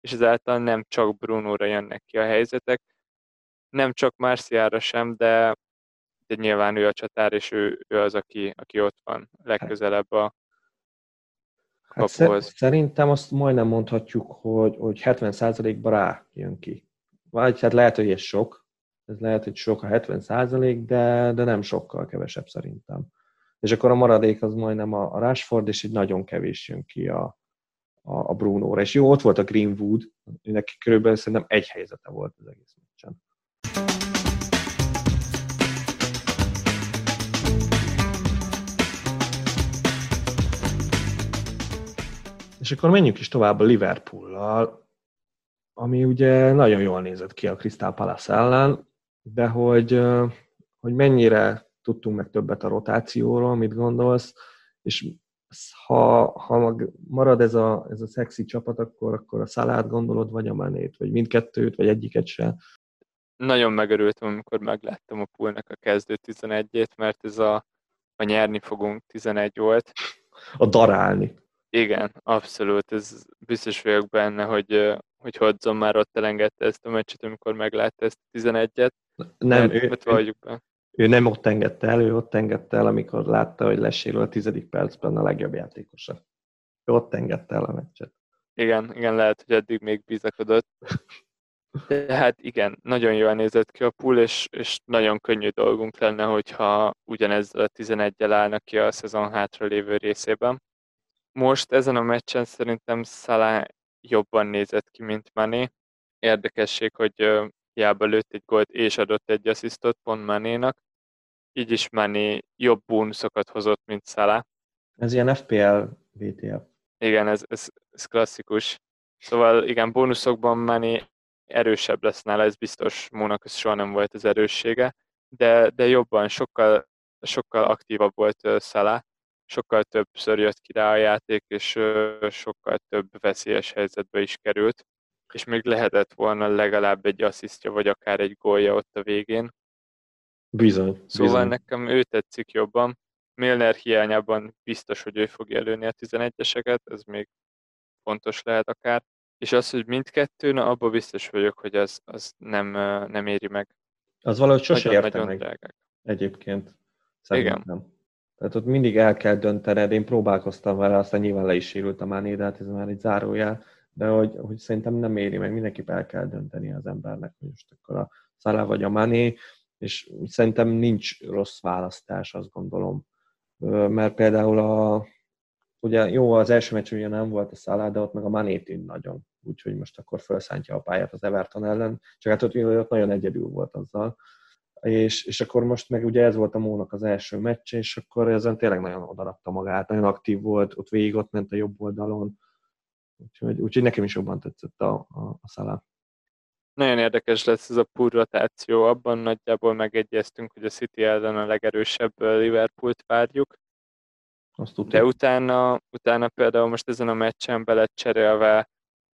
és ezáltal nem csak Bruno-ra jönnek ki a helyzetek, nem csak Marciára sem, de, de nyilván ő a csatár, és ő, ő az, aki, aki ott van legközelebb a hát kapuhoz. Szerintem azt majdnem mondhatjuk, hogy, hogy 70%-ba rá jön ki. Vagy hát lehet, hogy ez sok, ez lehet, hogy sok a 70 de, de nem sokkal kevesebb szerintem. És akkor a maradék az majdnem a, a Rashford, és egy nagyon kevés jön ki a, a, a Bruno-ra. És jó, ott volt a Greenwood, neki körülbelül szerintem egy helyzete volt az egész És akkor menjünk is tovább a Liverpool-lal, ami ugye nagyon jól nézett ki a Crystal Palace ellen, de hogy, hogy mennyire tudtunk meg többet a rotációról, mit gondolsz, és ha, ha marad ez a, ez a szexi csapat, akkor, akkor a szalát gondolod, vagy a menét, vagy mindkettőt, vagy egyiket se? Nagyon megörültem, amikor megláttam a poolnak a kezdő 11-ét, mert ez a, a nyerni fogunk 11 volt. A darálni. Igen, abszolút. Ez biztos vagyok benne, hogy, hogy Hodson már ott elengedte ezt a meccset, amikor meglátta ezt a 11-et. Nem, ő, ő, be. ő nem ott engedte el, ő ott engedte el, amikor látta, hogy lesérül a tizedik percben a legjobb játékosa. Ő ott engedte el a meccset. Igen, igen, lehet, hogy eddig még bizakodott. De hát igen, nagyon jól nézett ki a pool, és, és nagyon könnyű dolgunk lenne, hogyha ugyanezzel a 11-el állnak ki a szezon hátra lévő részében. Most ezen a meccsen szerintem Salah jobban nézett ki, mint Mané. Érdekesség, hogy hiába lőtt egy gólt és adott egy asszisztot pont Manénak. Így is Mané jobb bónuszokat hozott, mint Salah. Ez ilyen FPL VTF. Igen, ez, ez, ez klasszikus. Szóval igen, bónuszokban Mané erősebb lesz nála, ez biztos, Mónak ez soha nem volt az erőssége, de, de jobban, sokkal, sokkal aktívabb volt Salah, sokkal többször jött ki rá a játék, és sokkal több veszélyes helyzetbe is került, és még lehetett volna legalább egy asszisztja, vagy akár egy gólja ott a végén. Bizony. Szóval bizony. nekem ő tetszik jobban. Milner hiányában biztos, hogy ő fogja előni a 11-eseket, ez még fontos lehet akár. És az, hogy mindkettő, na abban biztos vagyok, hogy az, az nem, nem éri meg. Az valahogy sose nagyon, érte meg. Drágák. Egyébként. Szerintem. Igen. Tehát ott mindig el kell döntened, én próbálkoztam vele, aztán nyilván le is sérült a Máné, de hát ez már egy zárójel, de hogy, hogy szerintem nem éri meg, mindenképp el kell dönteni az embernek, hogy most akkor a Szalá vagy a Mané, és szerintem nincs rossz választás, azt gondolom. Mert például a, ugye jó, az első meccs ugye nem volt a szállá, de ott meg a Mané tűnt nagyon, úgyhogy most akkor felszántja a pályát az Everton ellen, csak hát ott, ott nagyon egyedül volt azzal. És, és akkor most meg ugye ez volt a Mónak az első meccs, és akkor ezen tényleg nagyon odarakta magát, nagyon aktív volt, ott végig ott ment a jobb oldalon, úgyhogy, úgyhogy nekem is jobban tetszett a, a, a szállá. Nagyon érdekes lesz ez a pull rotáció, abban nagyjából megegyeztünk, hogy a City ellen a legerősebb Liverpoolt várjuk, azt De utána, utána például most ezen a meccsen be lett cserélve,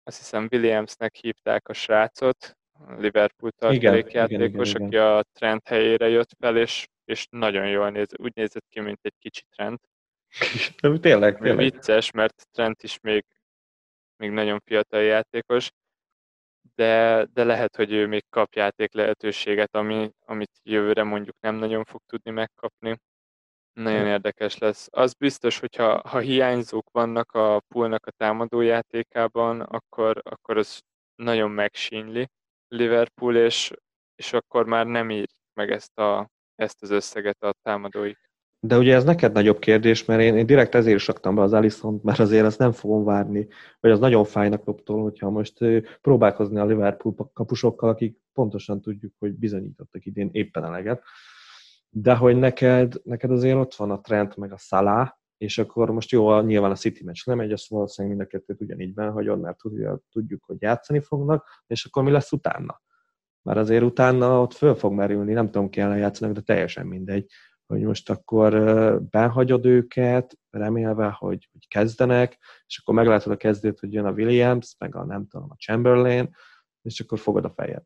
azt hiszem Williamsnek hívták a srácot, Liverpool tartalékjátékos, aki a trend helyére jött fel, és, és nagyon jól néz, úgy nézett ki, mint egy kicsi trend. tényleg, tényleg. Vicces, mert Trent is még, még nagyon fiatal játékos, de, de lehet, hogy ő még kap játék lehetőséget, ami, amit jövőre mondjuk nem nagyon fog tudni megkapni. Nagyon érdekes lesz. Az biztos, hogyha ha hiányzók vannak a poolnak a támadójátékában, akkor, akkor az nagyon megsínli Liverpool, és, és akkor már nem ír meg ezt, a, ezt az összeget a támadóik. De ugye ez neked nagyobb kérdés, mert én, én direkt ezért is raktam be az Alisson, mert azért ezt nem fogom várni, vagy az nagyon fájnak naptól, hogyha most próbálkozni a Liverpool kapusokkal, akik pontosan tudjuk, hogy bizonyítottak idén éppen eleget de hogy neked, neked azért ott van a Trent meg a Salah, és akkor most jó, nyilván a City meccs nem egy, azt valószínűleg mind a kettőt ugyanígy benhagyod, mert tudjuk, hogy játszani fognak, és akkor mi lesz utána? Mert azért utána ott föl fog merülni, nem tudom, ki ellen de teljesen mindegy, hogy most akkor benhagyod őket, remélve, hogy, hogy kezdenek, és akkor meglátod a kezdőt, hogy jön a Williams, meg a nem tudom, a Chamberlain, és akkor fogod a fejed.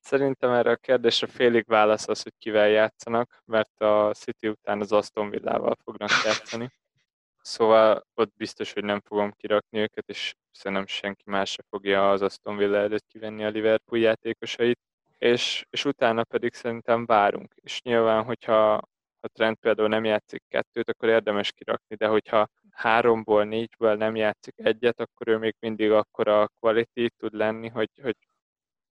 Szerintem erre a kérdésre félig válasz az, hogy kivel játszanak, mert a City után az Aston Villával fognak játszani. Szóval ott biztos, hogy nem fogom kirakni őket, és szerintem senki más se fogja az Aston Villa előtt kivenni a Liverpool játékosait. És, és utána pedig szerintem várunk. És nyilván, hogyha ha Trent például nem játszik kettőt, akkor érdemes kirakni, de hogyha háromból, négyből nem játszik egyet, akkor ő még mindig akkora quality tud lenni, hogy, hogy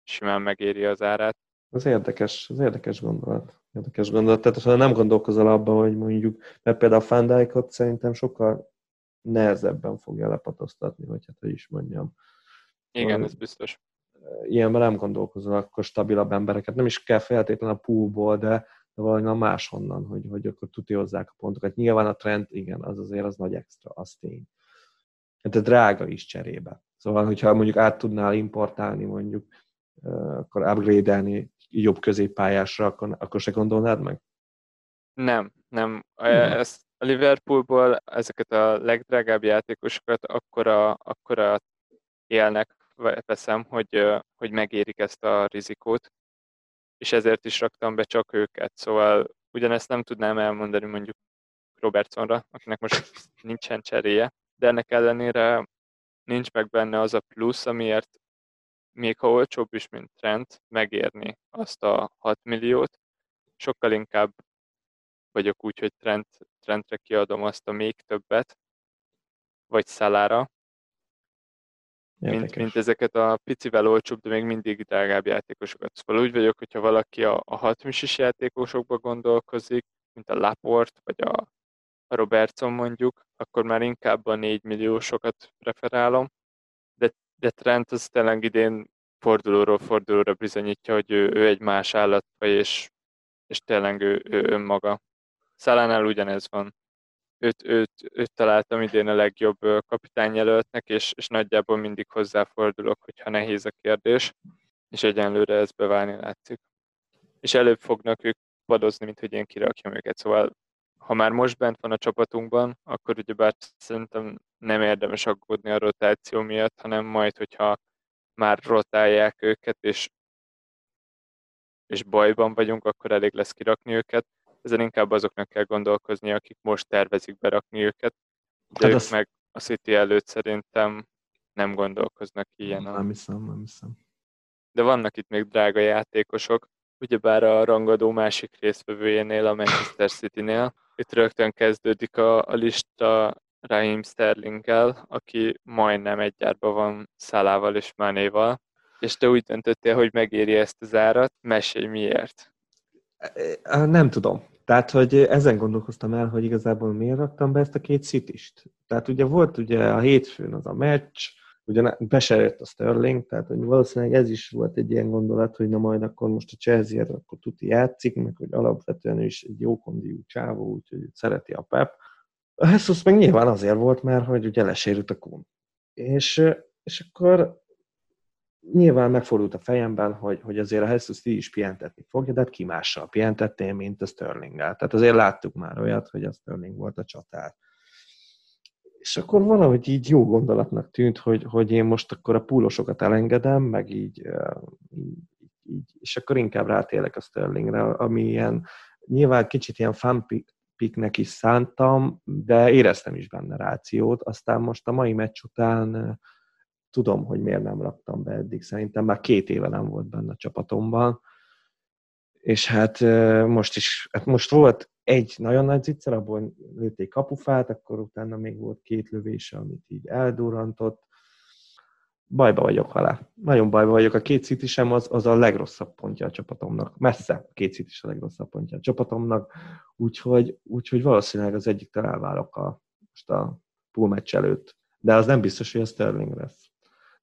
simán megéri az árát. Az érdekes, az érdekes gondolat. Érdekes gondolat. Tehát ha nem gondolkozol abban, hogy mondjuk, mert például a Fandijkot szerintem sokkal nehezebben fogja lepatoztatni, vagy hát hogy is mondjam. Igen, szóval, ez biztos. Ilyenben nem gondolkozol, akkor stabilabb embereket. Nem is kell feltétlenül a poolból, de, de valahol máshonnan, hogy, hogy akkor hozzák a pontokat. Nyilván a trend, igen, az azért az nagy extra, az tény. Hát drága is cserébe. Szóval, hogyha mondjuk át tudnál importálni mondjuk akkor upgrade-elni jobb középpályásra, akkor, akkor se gondolnád meg? Nem, nem. Ezt a Liverpoolból ezeket a legdrágább játékosokat akkora, akkora élnek, veszem, hogy, hogy megérik ezt a rizikót, és ezért is raktam be csak őket. Szóval ugyanezt nem tudnám elmondani mondjuk Robertsonra, akinek most nincsen cseréje, de ennek ellenére nincs meg benne az a plusz, amiért még ha olcsóbb is, mint Trent, megérni azt a 6 milliót. Sokkal inkább vagyok úgy, hogy Trent, Trentre kiadom azt a még többet, vagy szalára, mint, mint ezeket a picivel olcsóbb, de még mindig drágább játékosokat. Szóval úgy vagyok, hogyha valaki a, a hatmisis játékosokba gondolkozik, mint a Laport, vagy a, a Robertson mondjuk, akkor már inkább a 4 milliósokat preferálom, de Trent az tényleg idén fordulóról fordulóra bizonyítja, hogy ő, ő egy más állatfaj, és, és tényleg ő, ő önmaga. Szalánál ugyanez van. Őt, őt, őt találtam idén a legjobb kapitányjelöltnek, és, és nagyjából mindig hozzáfordulok, hogyha nehéz a kérdés, és egyenlőre ez beválni látszik. És előbb fognak ők padozni, mint hogy én kirakjam őket. Szóval ha már most bent van a csapatunkban, akkor ugyebár szerintem nem érdemes aggódni a rotáció miatt, hanem majd, hogyha már rotálják őket, és, és bajban vagyunk, akkor elég lesz kirakni őket. Ezen inkább azoknak kell gondolkozni, akik most tervezik berakni őket. De hát ők az... meg a City előtt szerintem nem gondolkoznak ilyen. Nem hiszem, nem hiszem. De vannak itt még drága játékosok, ugyebár a rangadó másik részvevőjénél, a Manchester City-nél. Itt rögtön kezdődik a, a lista Raheem Sterlinggel, aki majdnem egy gyárban van Szalával és Mánéval, és te úgy döntöttél, hogy megéri ezt az árat, mesélj miért. Nem tudom. Tehát, hogy ezen gondolkoztam el, hogy igazából miért raktam be ezt a két szitist. Tehát ugye volt ugye a hétfőn az a meccs, ugye be se jött a Sterling, tehát hogy valószínűleg ez is volt egy ilyen gondolat, hogy na majd akkor most a chelsea akkor tuti játszik, meg hogy alapvetően ő is egy jó kondiú csávó, úgyhogy szereti a Pep. A Jesus meg nyilván azért volt, mert hogy ugye lesérült a Kun. És, és akkor nyilván megfordult a fejemben, hogy, hogy azért a Jesus is pihentetni fogja, de hát ki mással pihentettél, mint a sterling -el. Tehát azért láttuk már olyat, hogy a Sterling volt a csatár. És akkor valahogy így jó gondolatnak tűnt, hogy, hogy én most akkor a púlosokat elengedem, meg így, így, így és akkor inkább rátélek a Sterlingre, ami ilyen, nyilván kicsit ilyen fanpiknek is szántam, de éreztem is benne rációt. Aztán most a mai meccs után tudom, hogy miért nem raktam be eddig. Szerintem már két éve nem volt benne a csapatomban. És hát most is, hát most volt egy nagyon nagy zicser, abból lőtték kapufát, akkor utána még volt két lövése, amit így eldurantott. Bajba vagyok vele. Nagyon bajba vagyok. A két citisem az, az a legrosszabb pontja a csapatomnak. Messze a két citis a legrosszabb pontja a csapatomnak. Úgyhogy, úgyhogy valószínűleg az egyik elválok a, most a pool meccs előtt. De az nem biztos, hogy a Sterling lesz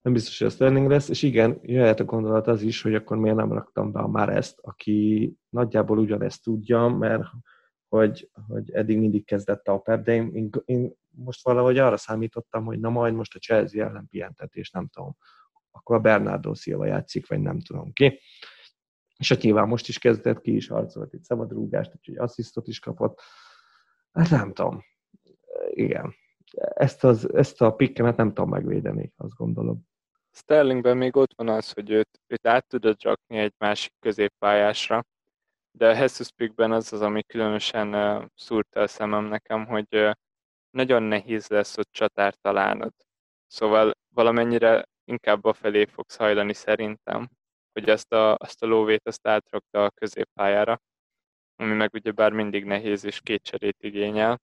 nem biztos, hogy a Sterling lesz, és igen, jöhet a gondolat az is, hogy akkor miért nem raktam be a már ezt, aki nagyjából ugyanezt tudja, mert hogy, hogy eddig mindig kezdett a Pep, de én, én, most valahogy arra számítottam, hogy na majd most a Chelsea ellen pihentetés, nem tudom, akkor a Bernardo Silva játszik, vagy nem tudom ki. És a nyilván most is kezdett, ki is harcolt itt szabadrúgást, úgyhogy asszisztot is kapott. Hát nem tudom. Igen. Ezt, az, ezt a pikkemet nem tudom megvédeni, azt gondolom. Sterlingben még ott van az, hogy őt, őt át tudod rakni egy másik középpályásra, de a Jesus Pickben az az, ami különösen uh, szúrta a szemem nekem, hogy nagyon nehéz lesz ott csatárt találnod. Szóval valamennyire inkább a felé fogsz hajlani szerintem, hogy azt a, azt a lóvét azt átrakta a középpályára, ami meg ugye bár mindig nehéz és két cserét igényel.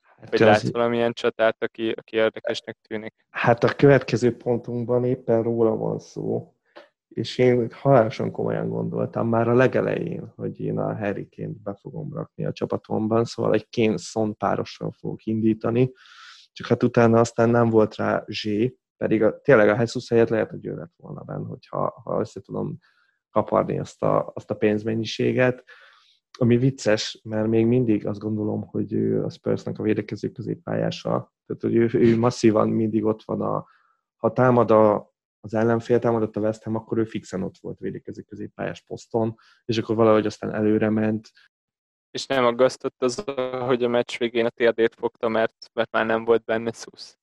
Hát Vagy látsz valamilyen csatát, aki, aki érdekesnek tűnik? Hát a következő pontunkban éppen róla van szó, és én halálosan komolyan gondoltam már a legelején, hogy én a Harry Kane-t be fogom rakni a csapatomban, szóval egy Kane Son párossal fogok indítani, csak hát utána aztán nem volt rá zsé, pedig a, tényleg a Jesus helyett lehet, hogy ő lett volna benne, hogyha ha össze tudom kaparni azt a, azt a pénzmennyiséget, ami vicces, mert még mindig azt gondolom, hogy ő a Spursnak a védekező középpályása, tehát hogy ő, ő masszívan mindig ott van, a, ha támad a, az ellenfél, támadott a West Ham, akkor ő fixen ott volt védekező középpályás poszton, és akkor valahogy aztán előre ment. És nem aggasztott az, hogy a meccs végén a térdét fogta, mert, mert már nem volt benne szusz?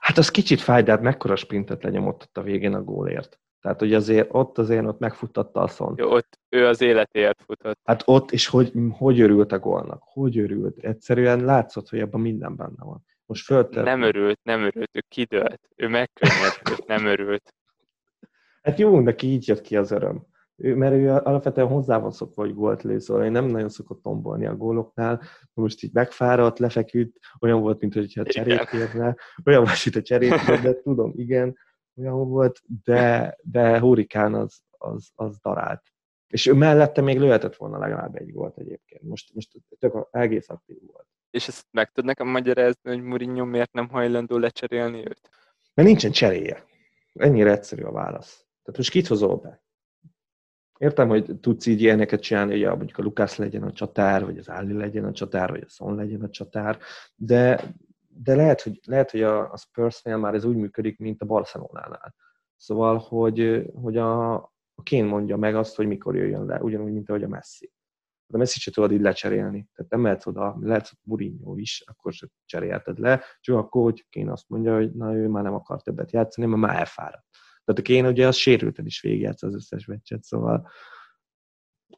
Hát az kicsit fáj, de hát mekkora sprintet lenyomott ott a végén a gólért. Tehát, hogy azért ott azért ott megfuttatta a szont. Jó, ott ő az életéért futott. Hát ott, és hogy, hogy örült a gólnak? Hogy örült? Egyszerűen látszott, hogy abban minden benne van. Most föltett... Nem örült, nem örült, ő kidőlt. Ő megkönnyedült, nem örült. Hát jó, neki így jött ki az öröm. Ő, mert ő alapvetően hozzá van szokva, hogy gólt lő, szóval én nem nagyon szokott tombolni a góloknál. Most így megfáradt, lefeküdt, olyan volt, mint hogy a cserét kérne, olyan volt, mint a cserét kérne, tudom, igen, olyan volt, de, de Hurikán az, az, az darált. És ő mellette még lőhetett volna legalább egy volt egyébként. Most, most tök egész aktív volt. És ezt meg tud nekem magyarázni, hogy Mourinho miért nem hajlandó lecserélni őt? Mert nincsen cseréje. Ennyire egyszerű a válasz. Tehát most kit hozol be? Értem, hogy tudsz így ilyeneket csinálni, hogy mondjuk a Lukász legyen a csatár, vagy az Álli legyen a csatár, vagy a Son legyen a csatár, de, de lehet, hogy, lehet, hogy a, a Spursnél már ez úgy működik, mint a Barcelonánál. Szóval, hogy, hogy a, a Kén mondja meg azt, hogy mikor jöjjön le, ugyanúgy, mint ahogy a Messi. De Messi se tudod így lecserélni. Tehát nem lehet oda, lehet Mourinho is, akkor se cserélted le, csak akkor, hogy Kén azt mondja, hogy na ő már nem akar többet játszani, mert már elfáradt. Tehát a Kén ugye az sérülten is végigjátsz az összes meccset, szóval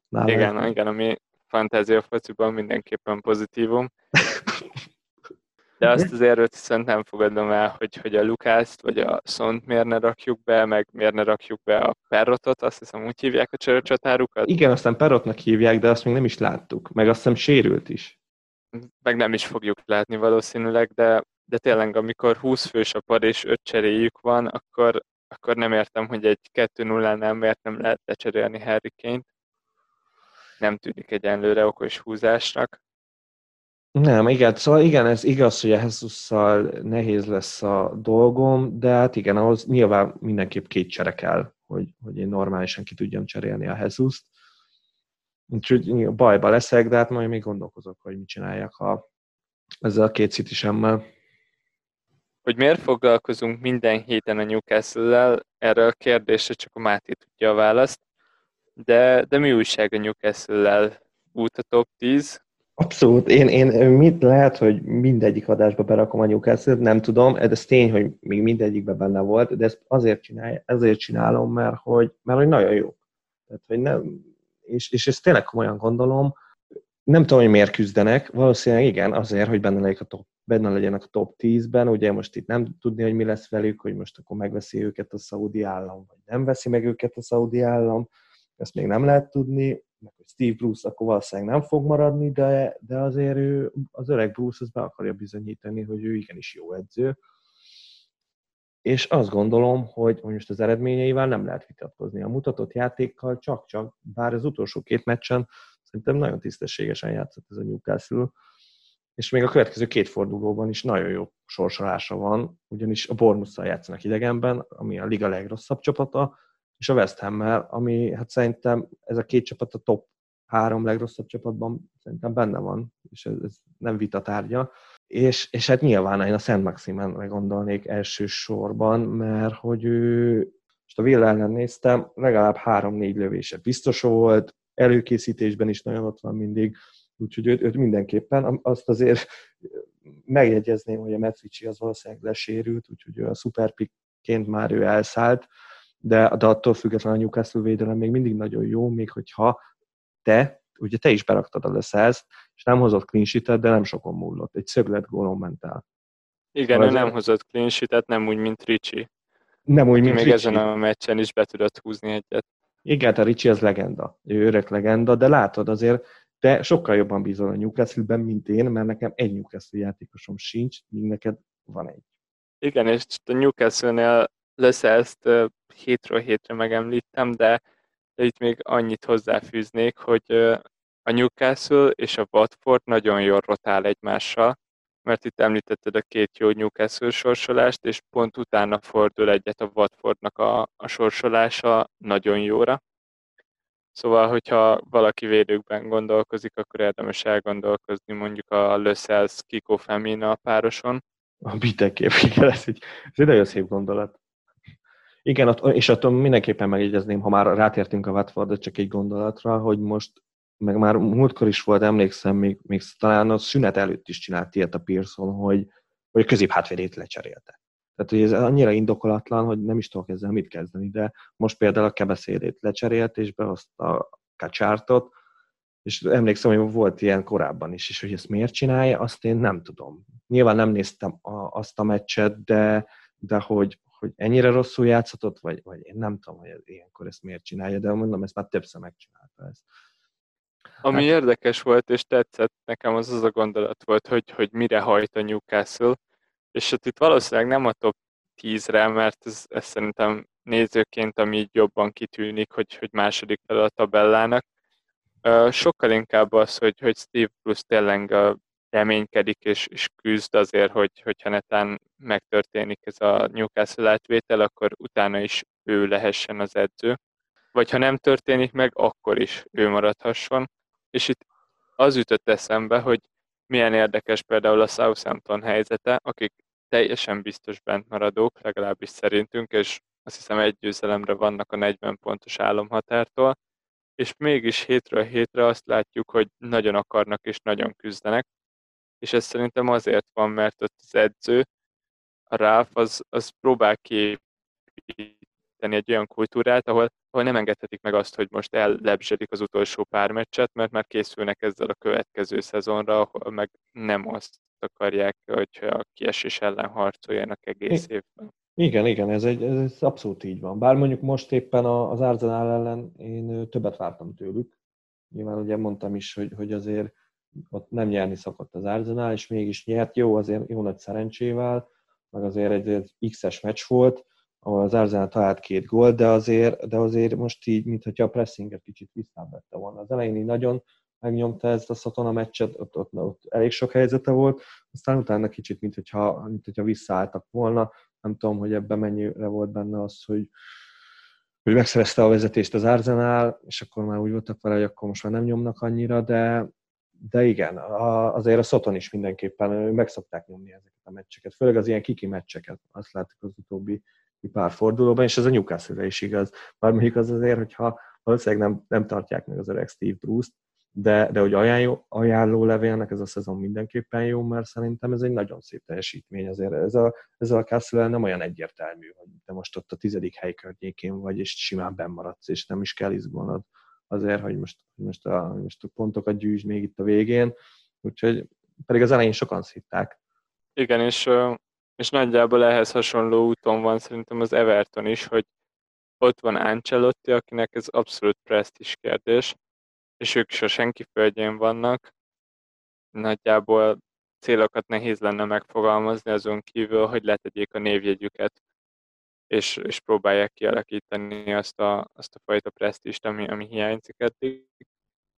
nála igen, igen, ami fantázia fociban mindenképpen pozitívum. De azt azért viszont nem fogadom el, hogy, hogy a Lukászt vagy a Szont miért ne rakjuk be, meg miért ne rakjuk be a Perrotot, azt hiszem úgy hívják a csörcsatárukat. Igen, aztán Perrotnak hívják, de azt még nem is láttuk, meg azt hiszem sérült is. Meg nem is fogjuk látni valószínűleg, de, de tényleg amikor 20 fős a pad és 5 cseréjük van, akkor, akkor nem értem, hogy egy 2-0-nál miért nem lehet lecserélni Harry Kane-t. nem tűnik egyenlőre okos húzásnak. Nem, igen, szóval igen, ez igaz, hogy a Jesus-szal nehéz lesz a dolgom, de hát igen, ahhoz nyilván mindenképp két csere kell, hogy, hogy én normálisan ki tudjam cserélni a Jesus-t. Úgyhogy bajba leszek, de hát majd még gondolkozok, hogy mit csináljak a, ezzel a két citisemmel. Hogy miért foglalkozunk minden héten a Newcastle-lel, erre a kérdésre csak a Máté tudja a választ. De, de mi újság a Newcastle-lel? Út a top 10? Abszolút. Én, én mit lehet, hogy mindegyik adásba berakom a newcastle nem tudom, ez tény, hogy még mindegyikben benne volt, de ezt azért, csinálj, ezért csinálom, mert hogy, mert hogy nagyon jó. Tehát, hogy nem, és, és ezt tényleg komolyan gondolom, nem tudom, hogy miért küzdenek, valószínűleg igen, azért, hogy benne, legyenek a top, benne legyenek a top 10-ben, ugye most itt nem tudni, hogy mi lesz velük, hogy most akkor megveszi őket a szaudi állam, vagy nem veszi meg őket a szaudi állam, ezt még nem lehet tudni, meg hogy Steve Bruce akkor valószínűleg nem fog maradni, de, de azért ő, az öreg Bruce az be akarja bizonyítani, hogy ő igenis jó edző. És azt gondolom, hogy, most az eredményeivel nem lehet vitatkozni. A mutatott játékkal csak-csak, bár az utolsó két meccsen szerintem nagyon tisztességesen játszott ez a Newcastle, és még a következő két fordulóban is nagyon jó sorsolása van, ugyanis a Bournemouth-szal játszanak idegenben, ami a liga legrosszabb csapata, és a West ham ami hát szerintem ez a két csapat a top három legrosszabb csapatban szerintem benne van, és ez, ez nem vita tárgya. És, és hát nyilván én a Szent Maximenre gondolnék elsősorban, mert hogy ő, most a Villa ellen néztem, legalább három-négy lövése biztos volt, előkészítésben is nagyon ott van mindig, úgyhogy őt, őt mindenképpen, azt azért megjegyezném, hogy a Metvici az valószínűleg lesérült, úgyhogy ő a szuperpikként már ő elszállt, de, de attól függetlenül a Newcastle védelem még mindig nagyon jó, még hogyha te, ugye te is beraktad a leszelsz, és nem hozott clean de nem sokon múlott. Egy szöglet gólon ment el. Igen, ő nem hozott clean nem úgy, mint Ricsi. Nem úgy, mint Még Ricci. ezen a meccsen is be tudott húzni egyet. Igen, a Ricsi az legenda. Ő öreg legenda, de látod azért, te sokkal jobban bízol a Newcastle-ben, mint én, mert nekem egy Newcastle játékosom sincs, míg neked van egy. Igen, és a Newcastle-nél lesz ezt hétről hétre megemlítem, de, de itt még annyit hozzáfűznék, hogy a Newcastle és a Watford nagyon jól rotál egymással, mert itt említetted a két jó Newcastle sorsolást, és pont utána fordul egyet a Watfordnak a, a sorsolása nagyon jóra. Szóval, hogyha valaki védőkben gondolkozik, akkor érdemes elgondolkozni mondjuk a Lössels Kiko Femina pároson. A Mindenképp, igen, ez egy, ez egy nagyon szép gondolat. Igen, és attól mindenképpen megjegyezném, ha már rátértünk a Watford, csak egy gondolatra, hogy most, meg már múltkor is volt, emlékszem, még, még talán a szünet előtt is csinált ilyet a Pearson, hogy, hogy a középhátvédét lecserélte. Tehát, hogy ez annyira indokolatlan, hogy nem is tudok ezzel mit kezdeni, de most például a kebeszédét lecserélt, és behozta a kacsártot, és emlékszem, hogy volt ilyen korábban is, és hogy ezt miért csinálja, azt én nem tudom. Nyilván nem néztem a, azt a meccset, de, de hogy, hogy ennyire rosszul játszhatott, vagy, vagy én nem tudom, hogy ilyenkor ezt miért csinálja, de mondom, ezt már többször megcsinálta ezt. Ami hát, érdekes volt, és tetszett nekem, az az a gondolat volt, hogy, hogy mire hajt a Newcastle, és hát itt valószínűleg nem a top 10-re, mert ez, ez szerintem nézőként, ami így jobban kitűnik, hogy, hogy második fel a tabellának. Sokkal inkább az, hogy, hogy Steve Bruce tényleg reménykedik és, és küzd azért, hogy, hogyha netán megtörténik ez a Newcastle átvétel, akkor utána is ő lehessen az edző. Vagy ha nem történik meg, akkor is ő maradhasson. És itt az ütött eszembe, hogy milyen érdekes például a Southampton helyzete, akik teljesen biztos bent maradók, legalábbis szerintünk, és azt hiszem egy győzelemre vannak a 40 pontos álomhatártól, és mégis hétről hétre azt látjuk, hogy nagyon akarnak és nagyon küzdenek, és ez szerintem azért van, mert ott az edző, a Ralph, az, az próbál kiépíteni egy olyan kultúrát, ahol, ahol nem engedhetik meg azt, hogy most ellebzsedik az utolsó pár meccset, mert már készülnek ezzel a következő szezonra, ahol meg nem azt akarják, hogy a kiesés ellen harcoljanak egész évben. Igen, igen, ez, egy, ez abszolút így van. Bár mondjuk most éppen az Arsenal ellen én többet vártam tőlük. Nyilván ugye mondtam is, hogy, hogy azért ott nem nyerni szokott az Arsenal, és mégis nyert. Jó, azért jó nagy szerencsével, meg azért egy, egy X-es meccs volt, ahol az Arsenal talált két gólt, de azért, de azért most így, mintha a pressinget kicsit visszavette volna. Az elején így nagyon megnyomta ezt a Szoton a meccset, ott, ott, ott, elég sok helyzete volt, aztán utána kicsit, mint hogyha, mint hogyha visszaálltak volna. Nem tudom, hogy ebben mennyire volt benne az, hogy, hogy megszerezte a vezetést az Arsenal, és akkor már úgy voltak vele, hogy akkor most már nem nyomnak annyira, de, de igen, a, azért a Szoton is mindenképpen meg szokták nyomni ezeket a meccseket, főleg az ilyen kiki meccseket, azt láttuk az utóbbi pár fordulóban, és ez a Newcastle-re is igaz. Bár mondjuk az azért, hogyha valószínűleg nem, nem tartják meg az öreg Steve Bruce-t, de, de hogy ajánló, ajánló levélnek ez a szezon mindenképpen jó, mert szerintem ez egy nagyon szép teljesítmény. Azért ez a, ez a Castle nem olyan egyértelmű, hogy te most ott a tizedik hely környékén vagy, és simán bennmaradsz, és nem is kell izgulnod azért, hogy most, most, a, most a pontokat gyűjts még itt a végén. Úgyhogy pedig az elején sokan szitták. Igen, és, és nagyjából ehhez hasonló úton van szerintem az Everton is, hogy ott van Ancelotti, akinek ez abszolút presztis kérdés, és ők senki földjén vannak. Nagyjából célokat nehéz lenne megfogalmazni azon kívül, hogy letegyék a névjegyüket, és, és próbálják kialakítani azt a, azt a fajta presztist, ami, ami hiányzik eddig.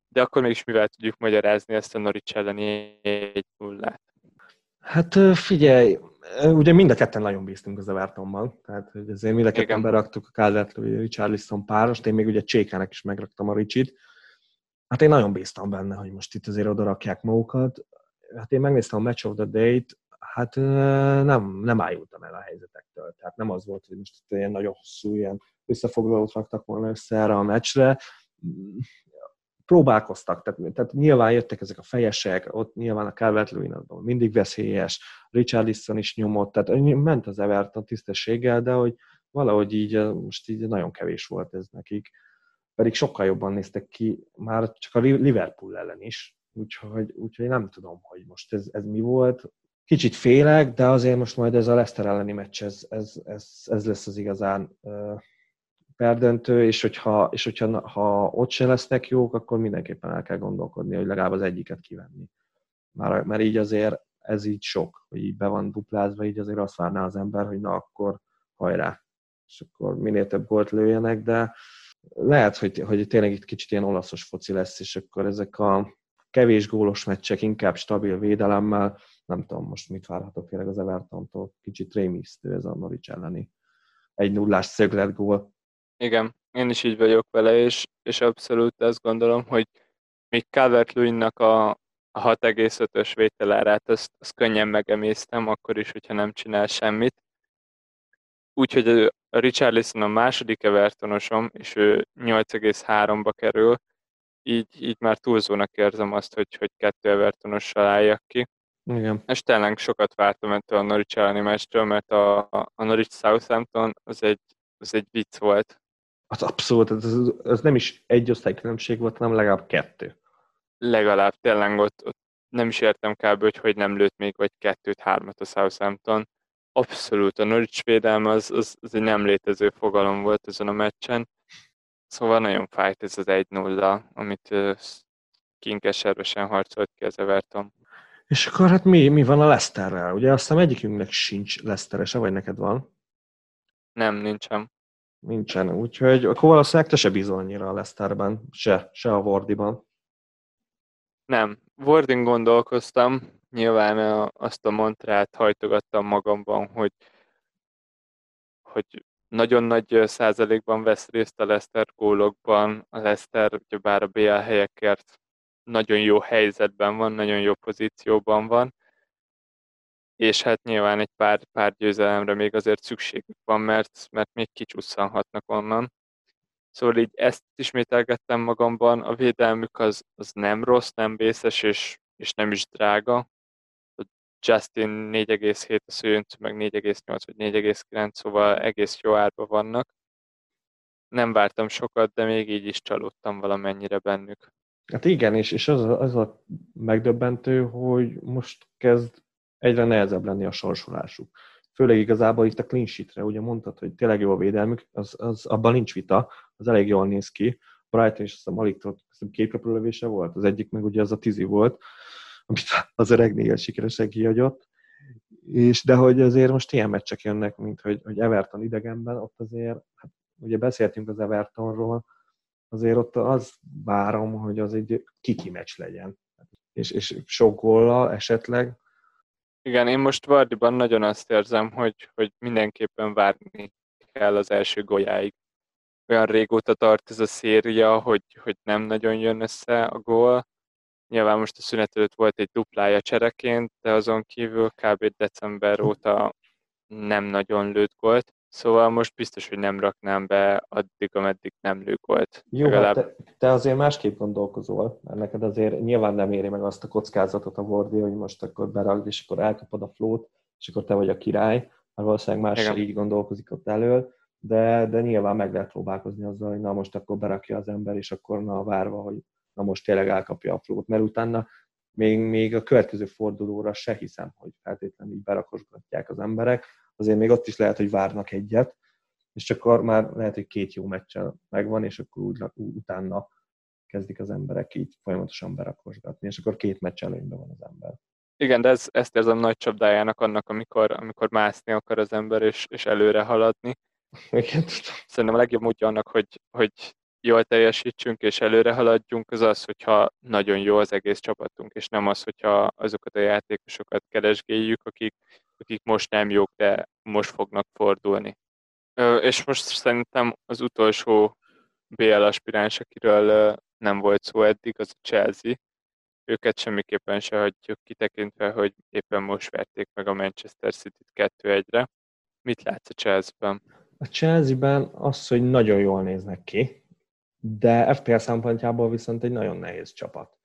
De akkor mégis mivel tudjuk magyarázni ezt a Norwich elleni egy nullát? Hát figyelj, ugye mind a ketten nagyon bíztunk az Evertonban, tehát hogy azért mind a ketten beraktuk a calvert Richarlison párost, én még ugye Csékának is megraktam a Ricsit, Hát én nagyon bíztam benne, hogy most itt azért oda rakják magukat. Hát én megnéztem a Match of the Day-t, hát nem, nem ájultam el a helyzetektől. Tehát nem az volt, hogy most itt ilyen nagyon hosszú, ilyen összefoglalót raktak volna össze erre a meccsre. Próbálkoztak, tehát, tehát nyilván jöttek ezek a fejesek, ott nyilván a calvert mindig veszélyes, Richard Lisson is nyomott, tehát ment az Everton tisztességgel, de hogy valahogy így most így nagyon kevés volt ez nekik pedig sokkal jobban néztek ki már csak a Liverpool ellen is, úgyhogy, úgyhogy nem tudom, hogy most ez, ez mi volt. Kicsit félek, de azért most majd ez a Leicester elleni meccs, ez, ez, ez, ez lesz az igazán perdöntő, és hogyha, és hogyha ha ott se lesznek jók, akkor mindenképpen el kell gondolkodni, hogy legalább az egyiket kivenni. Már, mert így azért ez így sok, hogy így be van duplázva, így azért azt várná az ember, hogy na akkor hajrá, és akkor minél több gólt lőjenek, de lehet, hogy, hogy tényleg itt kicsit ilyen olaszos foci lesz, és akkor ezek a kevés gólos meccsek, inkább stabil védelemmel, nem tudom most mit várhatok tényleg az Evertontól, kicsit rémisztő ez a Norwich elleni egy nullás szöglet gól. Igen, én is így vagyok vele, és, és abszolút azt gondolom, hogy még calvert a, a 6,5-ös vételárát, azt, azt könnyen megemésztem, akkor is, hogyha nem csinál semmit. Úgyhogy a Richarlison a második Evertonosom, és ő 8,3-ba kerül, így, így már túlzónak érzem azt, hogy, hogy kettő Evertonossal álljak ki. Igen. És tényleg sokat vártam ettől a Norwich elleni meccstől, mert a, a Norwich Southampton az egy, az egy vicc volt. Az abszolút, ez, ez nem is egy osztálykülönbség volt, hanem legalább kettő. Legalább tényleg ott, ott nem is értem kb. hogy hogy nem lőtt még vagy kettőt, hármat a Southampton abszolút a Norwich védelme az, az, az egy nem létező fogalom volt ezen a meccsen. Szóval nagyon fájt ez az 1-0, amit kinkeservesen harcolt ki az Everton. És akkor hát mi, mi van a Leicesterrel? Ugye azt hiszem egyikünknek sincs Leicesterese, vagy neked van? Nem, nincsen. Nincsen, úgyhogy akkor valószínűleg te se bízol annyira a Leicesterben, se, se a Wardiban. Nem, Wardin gondolkoztam, nyilván azt a mantrát hajtogattam magamban, hogy, hogy nagyon nagy százalékban vesz részt a Leszter gólokban. A Leszter, bár a BL helyekért nagyon jó helyzetben van, nagyon jó pozícióban van, és hát nyilván egy pár, pár győzelemre még azért szükségük van, mert, mert még kicsusszanhatnak onnan. Szóval így ezt ismételgettem magamban, a védelmük az, az nem rossz, nem vészes, és, és nem is drága, Justin 4,7, a Szőnc meg 4,8 vagy 4,9, szóval egész jó árba vannak. Nem vártam sokat, de még így is csalódtam valamennyire bennük. Hát igen, és, és az, az a megdöbbentő, hogy most kezd egyre nehezebb lenni a sorsolásuk. Főleg igazából itt a clean sheetre, ugye mondtad, hogy tényleg jó a védelmük, az, az, abban nincs vita, az elég jól néz ki. Brighton is azt hiszem alig két lövése volt, az egyik meg ugye az a tizi volt, amit az öreg négy sikeresen kihagyott. és de hogy azért most ilyen meccsek jönnek, mint hogy, hogy Everton idegenben, ott azért, hát ugye beszéltünk az Evertonról, azért ott az várom, hogy az egy kiki meccs legyen. És, és sok góllal esetleg. Igen, én most Vardiban nagyon azt érzem, hogy, hogy mindenképpen várni kell az első gólyáig. Olyan régóta tart ez a széria, hogy, hogy nem nagyon jön össze a gól. Nyilván most a szünet előtt volt egy duplája csereként, de azon kívül kb. december óta nem nagyon lőtt gólt. Szóval most biztos, hogy nem raknám be addig, ameddig nem lők volt. Jó, hát Legalább... te, te azért másképp gondolkozol, mert neked azért nyilván nem éri meg azt a kockázatot a Vordi, hogy most akkor beragd, és akkor elkapod a flót, és akkor te vagy a király, mert valószínűleg más Igen. így gondolkozik ott elől, de, de nyilván meg lehet próbálkozni azzal, hogy na most akkor berakja az ember, és akkor na várva, hogy na most tényleg elkapja a flót, mert utána még, még a következő fordulóra se hiszem, hogy feltétlenül így berakosgatják az emberek, azért még ott is lehet, hogy várnak egyet, és akkor már lehet, hogy két jó meccsel megvan, és akkor úgy, utána kezdik az emberek így folyamatosan berakosgatni, és akkor két meccs előnyben van az ember. Igen, de ez, ezt érzem nagy csapdájának annak, amikor, amikor mászni akar az ember, és, és előre haladni. Igen, Szerintem a legjobb módja annak, hogy, hogy jól teljesítsünk és előre haladjunk, az az, hogyha nagyon jó az egész csapatunk, és nem az, hogyha azokat a játékosokat keresgéljük, akik, akik most nem jók, de most fognak fordulni. És most szerintem az utolsó BL aspiráns, akiről nem volt szó eddig, az a Chelsea. Őket semmiképpen se hagyjuk kitekintve, hogy éppen most verték meg a Manchester City-t 2-1-re. Mit látsz a Chelsea-ben? A Chelsea-ben az, hogy nagyon jól néznek ki, de FPL szempontjából viszont egy nagyon nehéz csapat.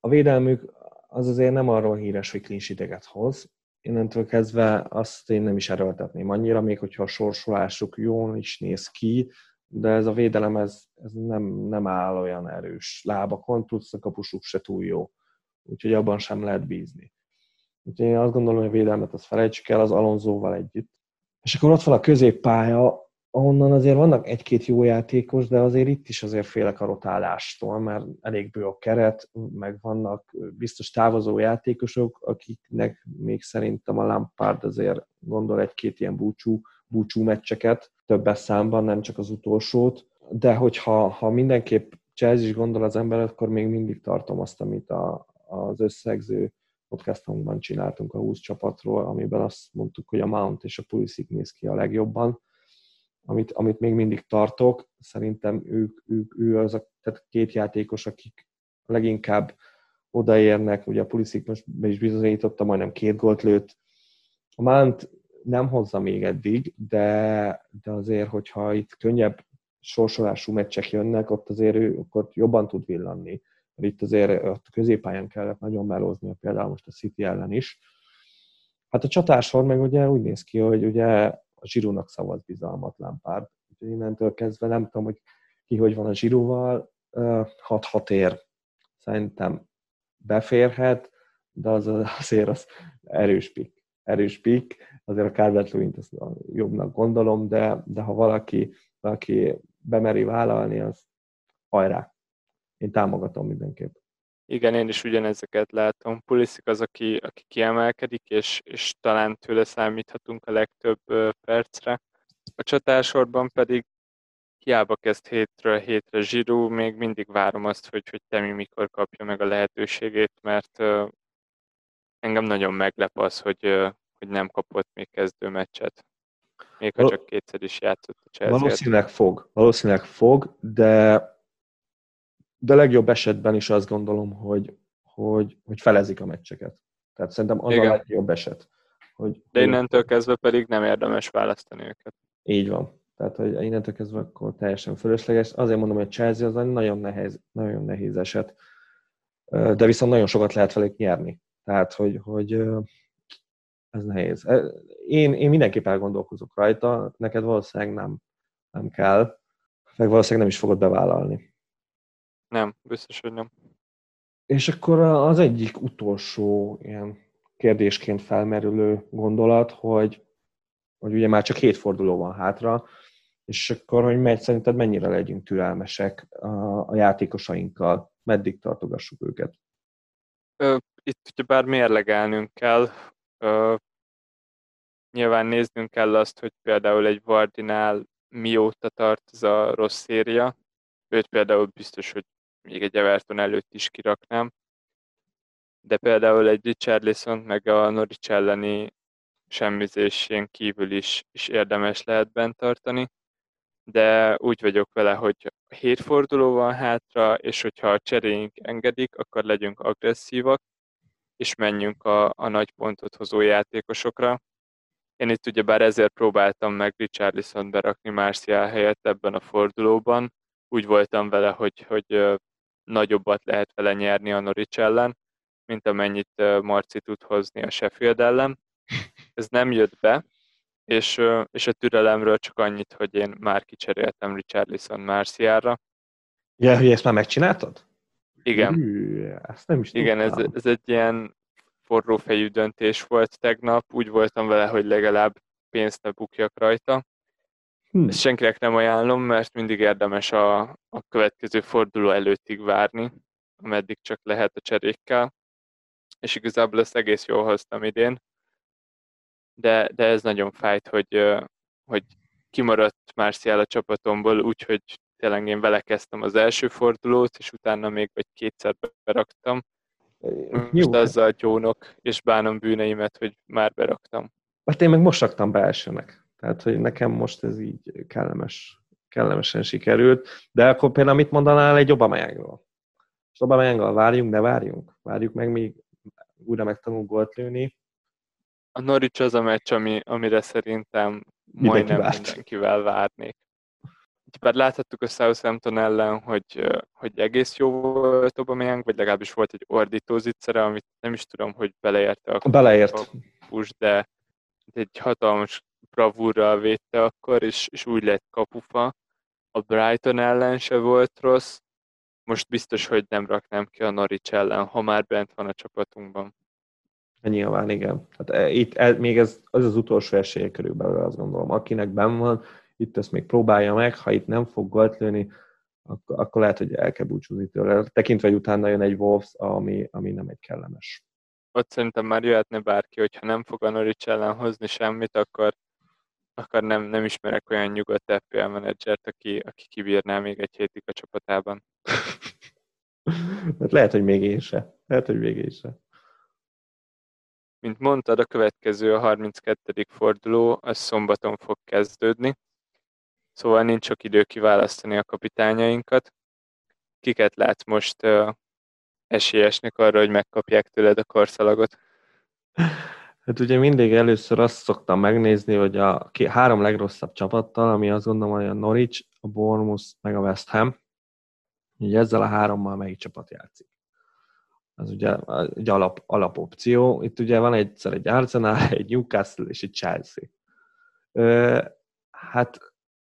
A védelmük az azért nem arról híres, hogy clean hoz. Innentől kezdve azt én nem is erőltetném annyira, még hogyha a sorsolásuk jól is néz ki, de ez a védelem ez, ez nem, nem áll olyan erős lábakon, plusz a kapusuk se túl jó. Úgyhogy abban sem lehet bízni. Úgyhogy én azt gondolom, hogy a védelmet azt felejtsük el az Alonzóval együtt. És akkor ott van a középpálya, ahonnan azért vannak egy-két jó játékos, de azért itt is azért félek a rotálástól, mert elég bő a keret, meg vannak biztos távozó játékosok, akiknek még szerintem a Lampard azért gondol egy-két ilyen búcsú, búcsú meccseket, többes számban, nem csak az utolsót, de hogyha ha mindenképp Chelsea is gondol az ember, akkor még mindig tartom azt, amit a, az összegző podcastunkban csináltunk a 20 csapatról, amiben azt mondtuk, hogy a Mount és a Pulisic néz ki a legjobban, amit, amit még mindig tartok. Szerintem ők, ők, ő az a tehát két játékos, akik leginkább odaérnek, ugye a Pulisic most be is bizonyította, majdnem két gólt lőtt. A Mount nem hozza még eddig, de, de azért, hogyha itt könnyebb sorsolású meccsek jönnek, ott azért ő akkor jobban tud villanni. Mert itt azért a középpályán kellett nagyon melózni, például most a City ellen is. Hát a csatásor meg ugye úgy néz ki, hogy ugye a zsírónak szavaz bizalmat Lampard. Úgyhogy innentől kezdve nem tudom, hogy ki hogy van a zsíróval, 6-6 ér szerintem beférhet, de az azért az erős pik. Erős pik, azért a Calvert Lewin jobbnak gondolom, de, de ha valaki, valaki bemeri vállalni, az hajrá. Én támogatom mindenképp. Igen, én is ugyanezeket látom. Pulisic az, aki, aki kiemelkedik, és, és talán tőle számíthatunk a legtöbb percre. A csatársorban pedig hiába kezd hétről hétre zsirú, még mindig várom azt, hogy, hogy Temi mikor kapja meg a lehetőségét, mert uh, engem nagyon meglep az, hogy, uh, hogy nem kapott még kezdő meccset. Még ha csak kétszer is játszott a Chelsea. Valószínűleg fog, valószínűleg fog, de de legjobb esetben is azt gondolom, hogy, hogy, hogy felezik a meccseket. Tehát szerintem az Igen. a legjobb eset. Hogy, de innentől kezdve pedig nem érdemes választani őket. Így van. Tehát, hogy innentől kezdve akkor teljesen fölösleges. Azért mondom, hogy Chelsea az nagyon nehéz, nagyon nehéz eset. De viszont nagyon sokat lehet velük nyerni. Tehát, hogy, hogy ez nehéz. Én, én mindenképp elgondolkozok rajta, neked valószínűleg nem, nem kell, meg valószínűleg nem is fogod bevállalni. Nem, biztos, hogy nem. És akkor az egyik utolsó ilyen kérdésként felmerülő gondolat, hogy, hogy ugye már csak hét forduló van hátra, és akkor, hogy megy, szerinted mennyire legyünk türelmesek a, a játékosainkkal, meddig tartogassuk őket? Itt ugye bár mérlegelnünk kell, nyilván néznünk kell azt, hogy például egy Vardinál mióta tart ez a rossz széria. Őt például biztos, hogy még egy Everton előtt is kiraknám. De például egy Richarlison meg a Norwich elleni semmizésén kívül is, is érdemes lehet bent tartani. De úgy vagyok vele, hogy hét forduló van hátra, és hogyha a cseréink engedik, akkor legyünk agresszívak, és menjünk a, a nagy pontot hozó játékosokra. Én itt ugyebár ezért próbáltam meg Richarlison berakni Marcial helyett ebben a fordulóban. Úgy voltam vele, hogy, hogy nagyobbat lehet vele nyerni a Norwich ellen, mint amennyit Marci tud hozni a Sheffield ellen. Ez nem jött be, és, és a türelemről csak annyit, hogy én már kicseréltem Richarlison Marciára. Ja, hogy ezt már megcsináltad? Igen. Hű, ezt nem is Igen, ez, ez egy ilyen forrófejű döntés volt tegnap. Úgy voltam vele, hogy legalább pénzt ne bukjak rajta. Hm. Ezt senkinek nem ajánlom, mert mindig érdemes a, a következő forduló előttig várni, ameddig csak lehet a cserékkel. És igazából ezt egész jól hoztam idén. De, de ez nagyon fájt, hogy, hogy kimaradt Marcial a csapatomból, úgyhogy tényleg én vele kezdtem az első fordulót, és utána még vagy kétszer beraktam. Most Jó. azzal gyónok, és bánom bűneimet, hogy már beraktam. Hát én meg most raktam be elsőnek. Tehát, hogy nekem most ez így kellemes, kellemesen sikerült. De akkor például mit mondanál egy Obameyangról? És Obameyanggal várjunk, de várjunk. Várjuk meg, míg újra megtanul gólt lőni. A Norwich az a meccs, ami, amire szerintem majdnem várt. mindenkivel várnék. Bár láthattuk a Southampton ellen, hogy, hogy egész jó volt Aubameyang, vagy legalábbis volt egy ordító zicsere, amit nem is tudom, hogy beleérte a Beleért. A de egy hatalmas bravúrral védte akkor, és, és úgy lett kapufa. A Brighton ellen se volt rossz, most biztos, hogy nem raknám ki a Norwich ellen, ha már bent van a csapatunkban. Nyilván, igen. Hát e, itt e, még ez az az utolsó esélye körülbelül, azt gondolom. Akinek ben van, itt ezt még próbálja meg, ha itt nem fog gólt lőni, akkor, akkor lehet, hogy el kell búcsúzni tőle. Tekintve, hogy utána jön egy Wolves, ami, ami nem egy kellemes. Ott szerintem már jöhetne bárki, hogyha nem fog a Norwich ellen hozni semmit, akkor, akkor nem, nem ismerek olyan nyugodt FPL menedzsert, aki, aki kibírná még egy hétig a csapatában. hát lehet, hogy még én se. Lehet, hogy még én se. Mint mondtad, a következő a 32. forduló, az szombaton fog kezdődni. Szóval nincs sok idő kiválasztani a kapitányainkat. Kiket látsz most uh, esélyesnek arra, hogy megkapják tőled a korszalagot? Hát ugye mindig először azt szoktam megnézni, hogy a három legrosszabb csapattal, ami azt gondolom, hogy a Norwich, a Bournemouth, meg a West Ham, ugye ezzel a hárommal melyik csapat játszik. Az ugye egy alap, alapopció. Itt ugye van egyszer egy Arsenal, egy Newcastle és egy Chelsea. Ö, hát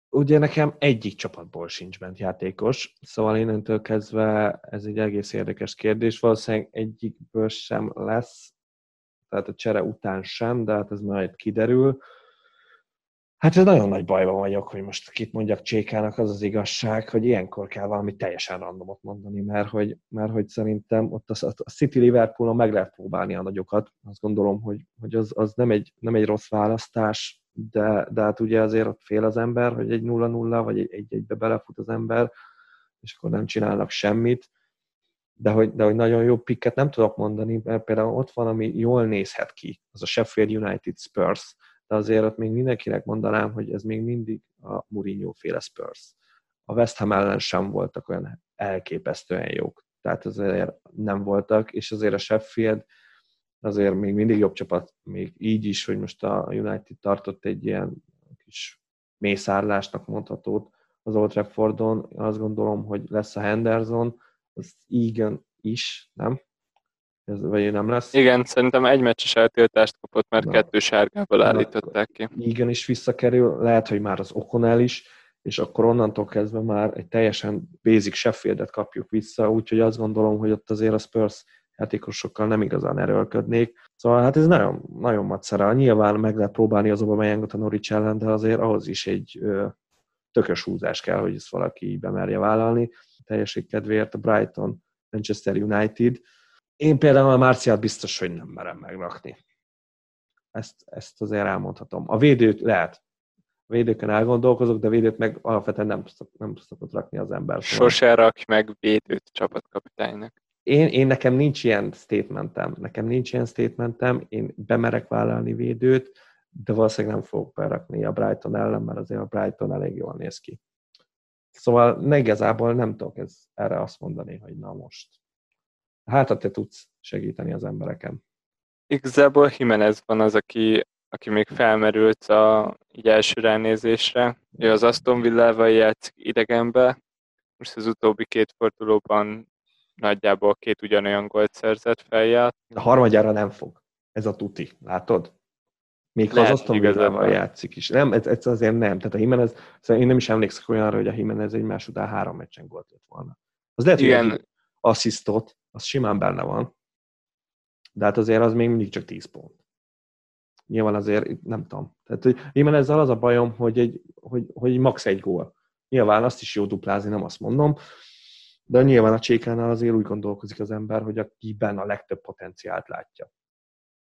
ugye nekem egyik csapatból sincs bent játékos, szóval innentől kezdve ez egy egész érdekes kérdés. Valószínűleg egyikből sem lesz, tehát a csere után sem, de hát ez majd kiderül. Hát ez nagyon nagy bajban vagyok, hogy most kit mondjak Csékának, az az igazság, hogy ilyenkor kell valami teljesen randomot mondani, mert hogy, mert hogy szerintem ott a, a City Liverpoolon meg lehet próbálni a nagyokat. Azt gondolom, hogy, hogy az, az nem, egy, nem egy rossz választás, de, de hát ugye azért ott fél az ember, hogy egy 0-0 vagy egy-egybe belefut az ember, és akkor nem csinálnak semmit. De hogy, de hogy nagyon jó pikket nem tudok mondani, mert például ott van, ami jól nézhet ki, az a Sheffield United Spurs, de azért ott még mindenkinek mondanám, hogy ez még mindig a Mourinho féle Spurs. A West Ham ellen sem voltak olyan elképesztően jók, tehát azért nem voltak, és azért a Sheffield azért még mindig jobb csapat, még így is, hogy most a United tartott egy ilyen kis mészárlásnak mondhatót az Old Traffordon. Azt gondolom, hogy lesz a Henderson, az igen is, nem? Ez, vagy nem lesz? Igen, szerintem egy meccses eltiltást kapott, mert Na. kettő sárgából állították ki. Igen is visszakerül, lehet, hogy már az Okonel is, és akkor onnantól kezdve már egy teljesen basic Sheffieldet kapjuk vissza, úgyhogy azt gondolom, hogy ott azért a Spurs játékosokkal nem igazán erőlködnék. Szóval hát ez nagyon, nagyon macera. Nyilván meg lehet próbálni az Obameyangot a Norwich ellen, de azért ahhoz is egy ö, tökös húzás kell, hogy ezt valaki bemerje vállalni. Teljesség kedvéért a Brighton, Manchester United. Én például a Márciát biztos, hogy nem merem megrakni. ezt, ezt azért elmondhatom. A védőt lehet. A védőken elgondolkozok, de védőt meg alapvetően nem, nem szokott rakni az ember. Szóval. Sose rakj meg védőt csapatkapitánynak. Én, én nekem nincs ilyen statementem. Nekem nincs ilyen statementem. Én bemerek vállalni védőt, de valószínűleg nem fogok berakni a Brighton ellen, mert azért a Brighton elég jól néz ki. Szóval ne igazából nem tudok ez, erre azt mondani, hogy na most. Hát, te tudsz segíteni az embereken. Igazából Jimenez van az, aki, aki még felmerült a így első ránézésre. Ő az Aston Villával játszik idegenbe. Most az utóbbi két fordulóban nagyjából két ugyanolyan gólt szerzett felját. A harmadjára nem fog. Ez a tuti, látod? Még ha az Villával játszik is. Nem, ez, ez, azért nem. Tehát a Jimenez, szóval én nem is emlékszek olyanra, hogy a Jimenez más után három meccsen gólt lett volna. Az lehet, Igen. hogy asszisztot, az simán benne van, de hát azért az még mindig csak 10 pont. Nyilván azért, nem tudom. Tehát, hogy Jimenez az a bajom, hogy, egy, hogy, hogy max. egy gól. Nyilván azt is jó duplázni, nem azt mondom, de nyilván a Csékánál azért úgy gondolkozik az ember, hogy akiben a legtöbb potenciált látja.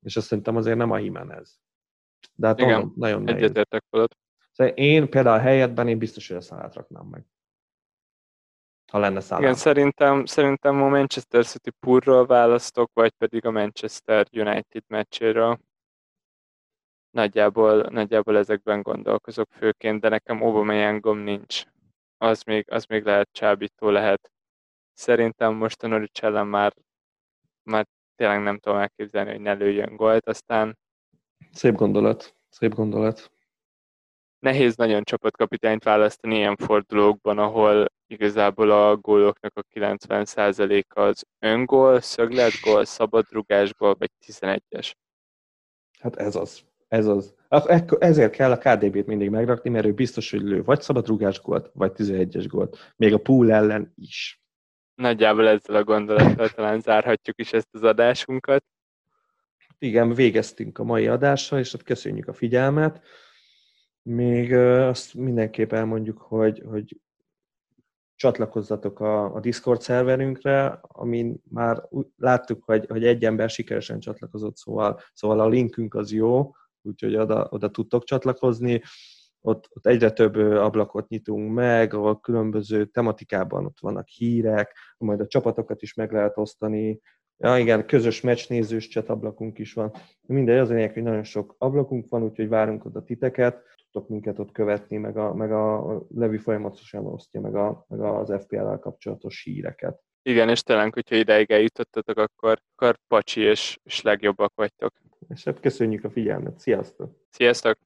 És azt szerintem azért nem a Jimenez. De hát Igen, nagyon nehéz. Egyetértek veled. Szóval én például a helyetben én biztos, hogy a szalát raknám meg. Ha lenne szállam. Igen, szerintem, szerintem a Manchester City purról választok, vagy pedig a Manchester United meccséről. Nagyjából, nagyjából ezekben gondolkozok főként, de nekem Aubameyangom nincs. Az még, az még lehet csábító lehet. Szerintem most a Norwich ellen már, már tényleg nem tudom elképzelni, hogy ne lőjön gólt, aztán Szép gondolat, szép gondolat. Nehéz nagyon csapatkapitányt választani ilyen fordulókban, ahol igazából a góloknak a 90%-a az öngól, szögletgól, szabadrugásgól, vagy 11-es. Hát ez az. Ez az. Ezért kell a KDB-t mindig megrakni, mert ő biztos, hogy lő vagy szabadrugás gólt, vagy 11-es gólt. Még a pool ellen is. Nagyjából ezzel a gondolattal talán zárhatjuk is ezt az adásunkat igen, végeztünk a mai adással, és ott köszönjük a figyelmet. Még azt mindenképp elmondjuk, hogy, hogy csatlakozzatok a, a Discord szerverünkre, amin már láttuk, hogy, hogy egy ember sikeresen csatlakozott, szóval, szóval a linkünk az jó, úgyhogy oda, oda tudtok csatlakozni. Ott, ott egyre több ablakot nyitunk meg, ahol különböző tematikában ott vannak hírek, majd a csapatokat is meg lehet osztani, Ja, igen, közös meccsnézős csatablakunk is van. Mindegy, az a hogy nagyon sok ablakunk van, úgyhogy várunk oda titeket, tudtok minket ott követni, meg a, meg a Levi folyamatosan osztja meg, a, meg az FPL-el kapcsolatos híreket. Igen, és talán, hogyha ideig eljutottatok, akkor, akkor pacsi és, és legjobbak vagytok. És hát köszönjük a figyelmet. Sziasztok! Sziasztok!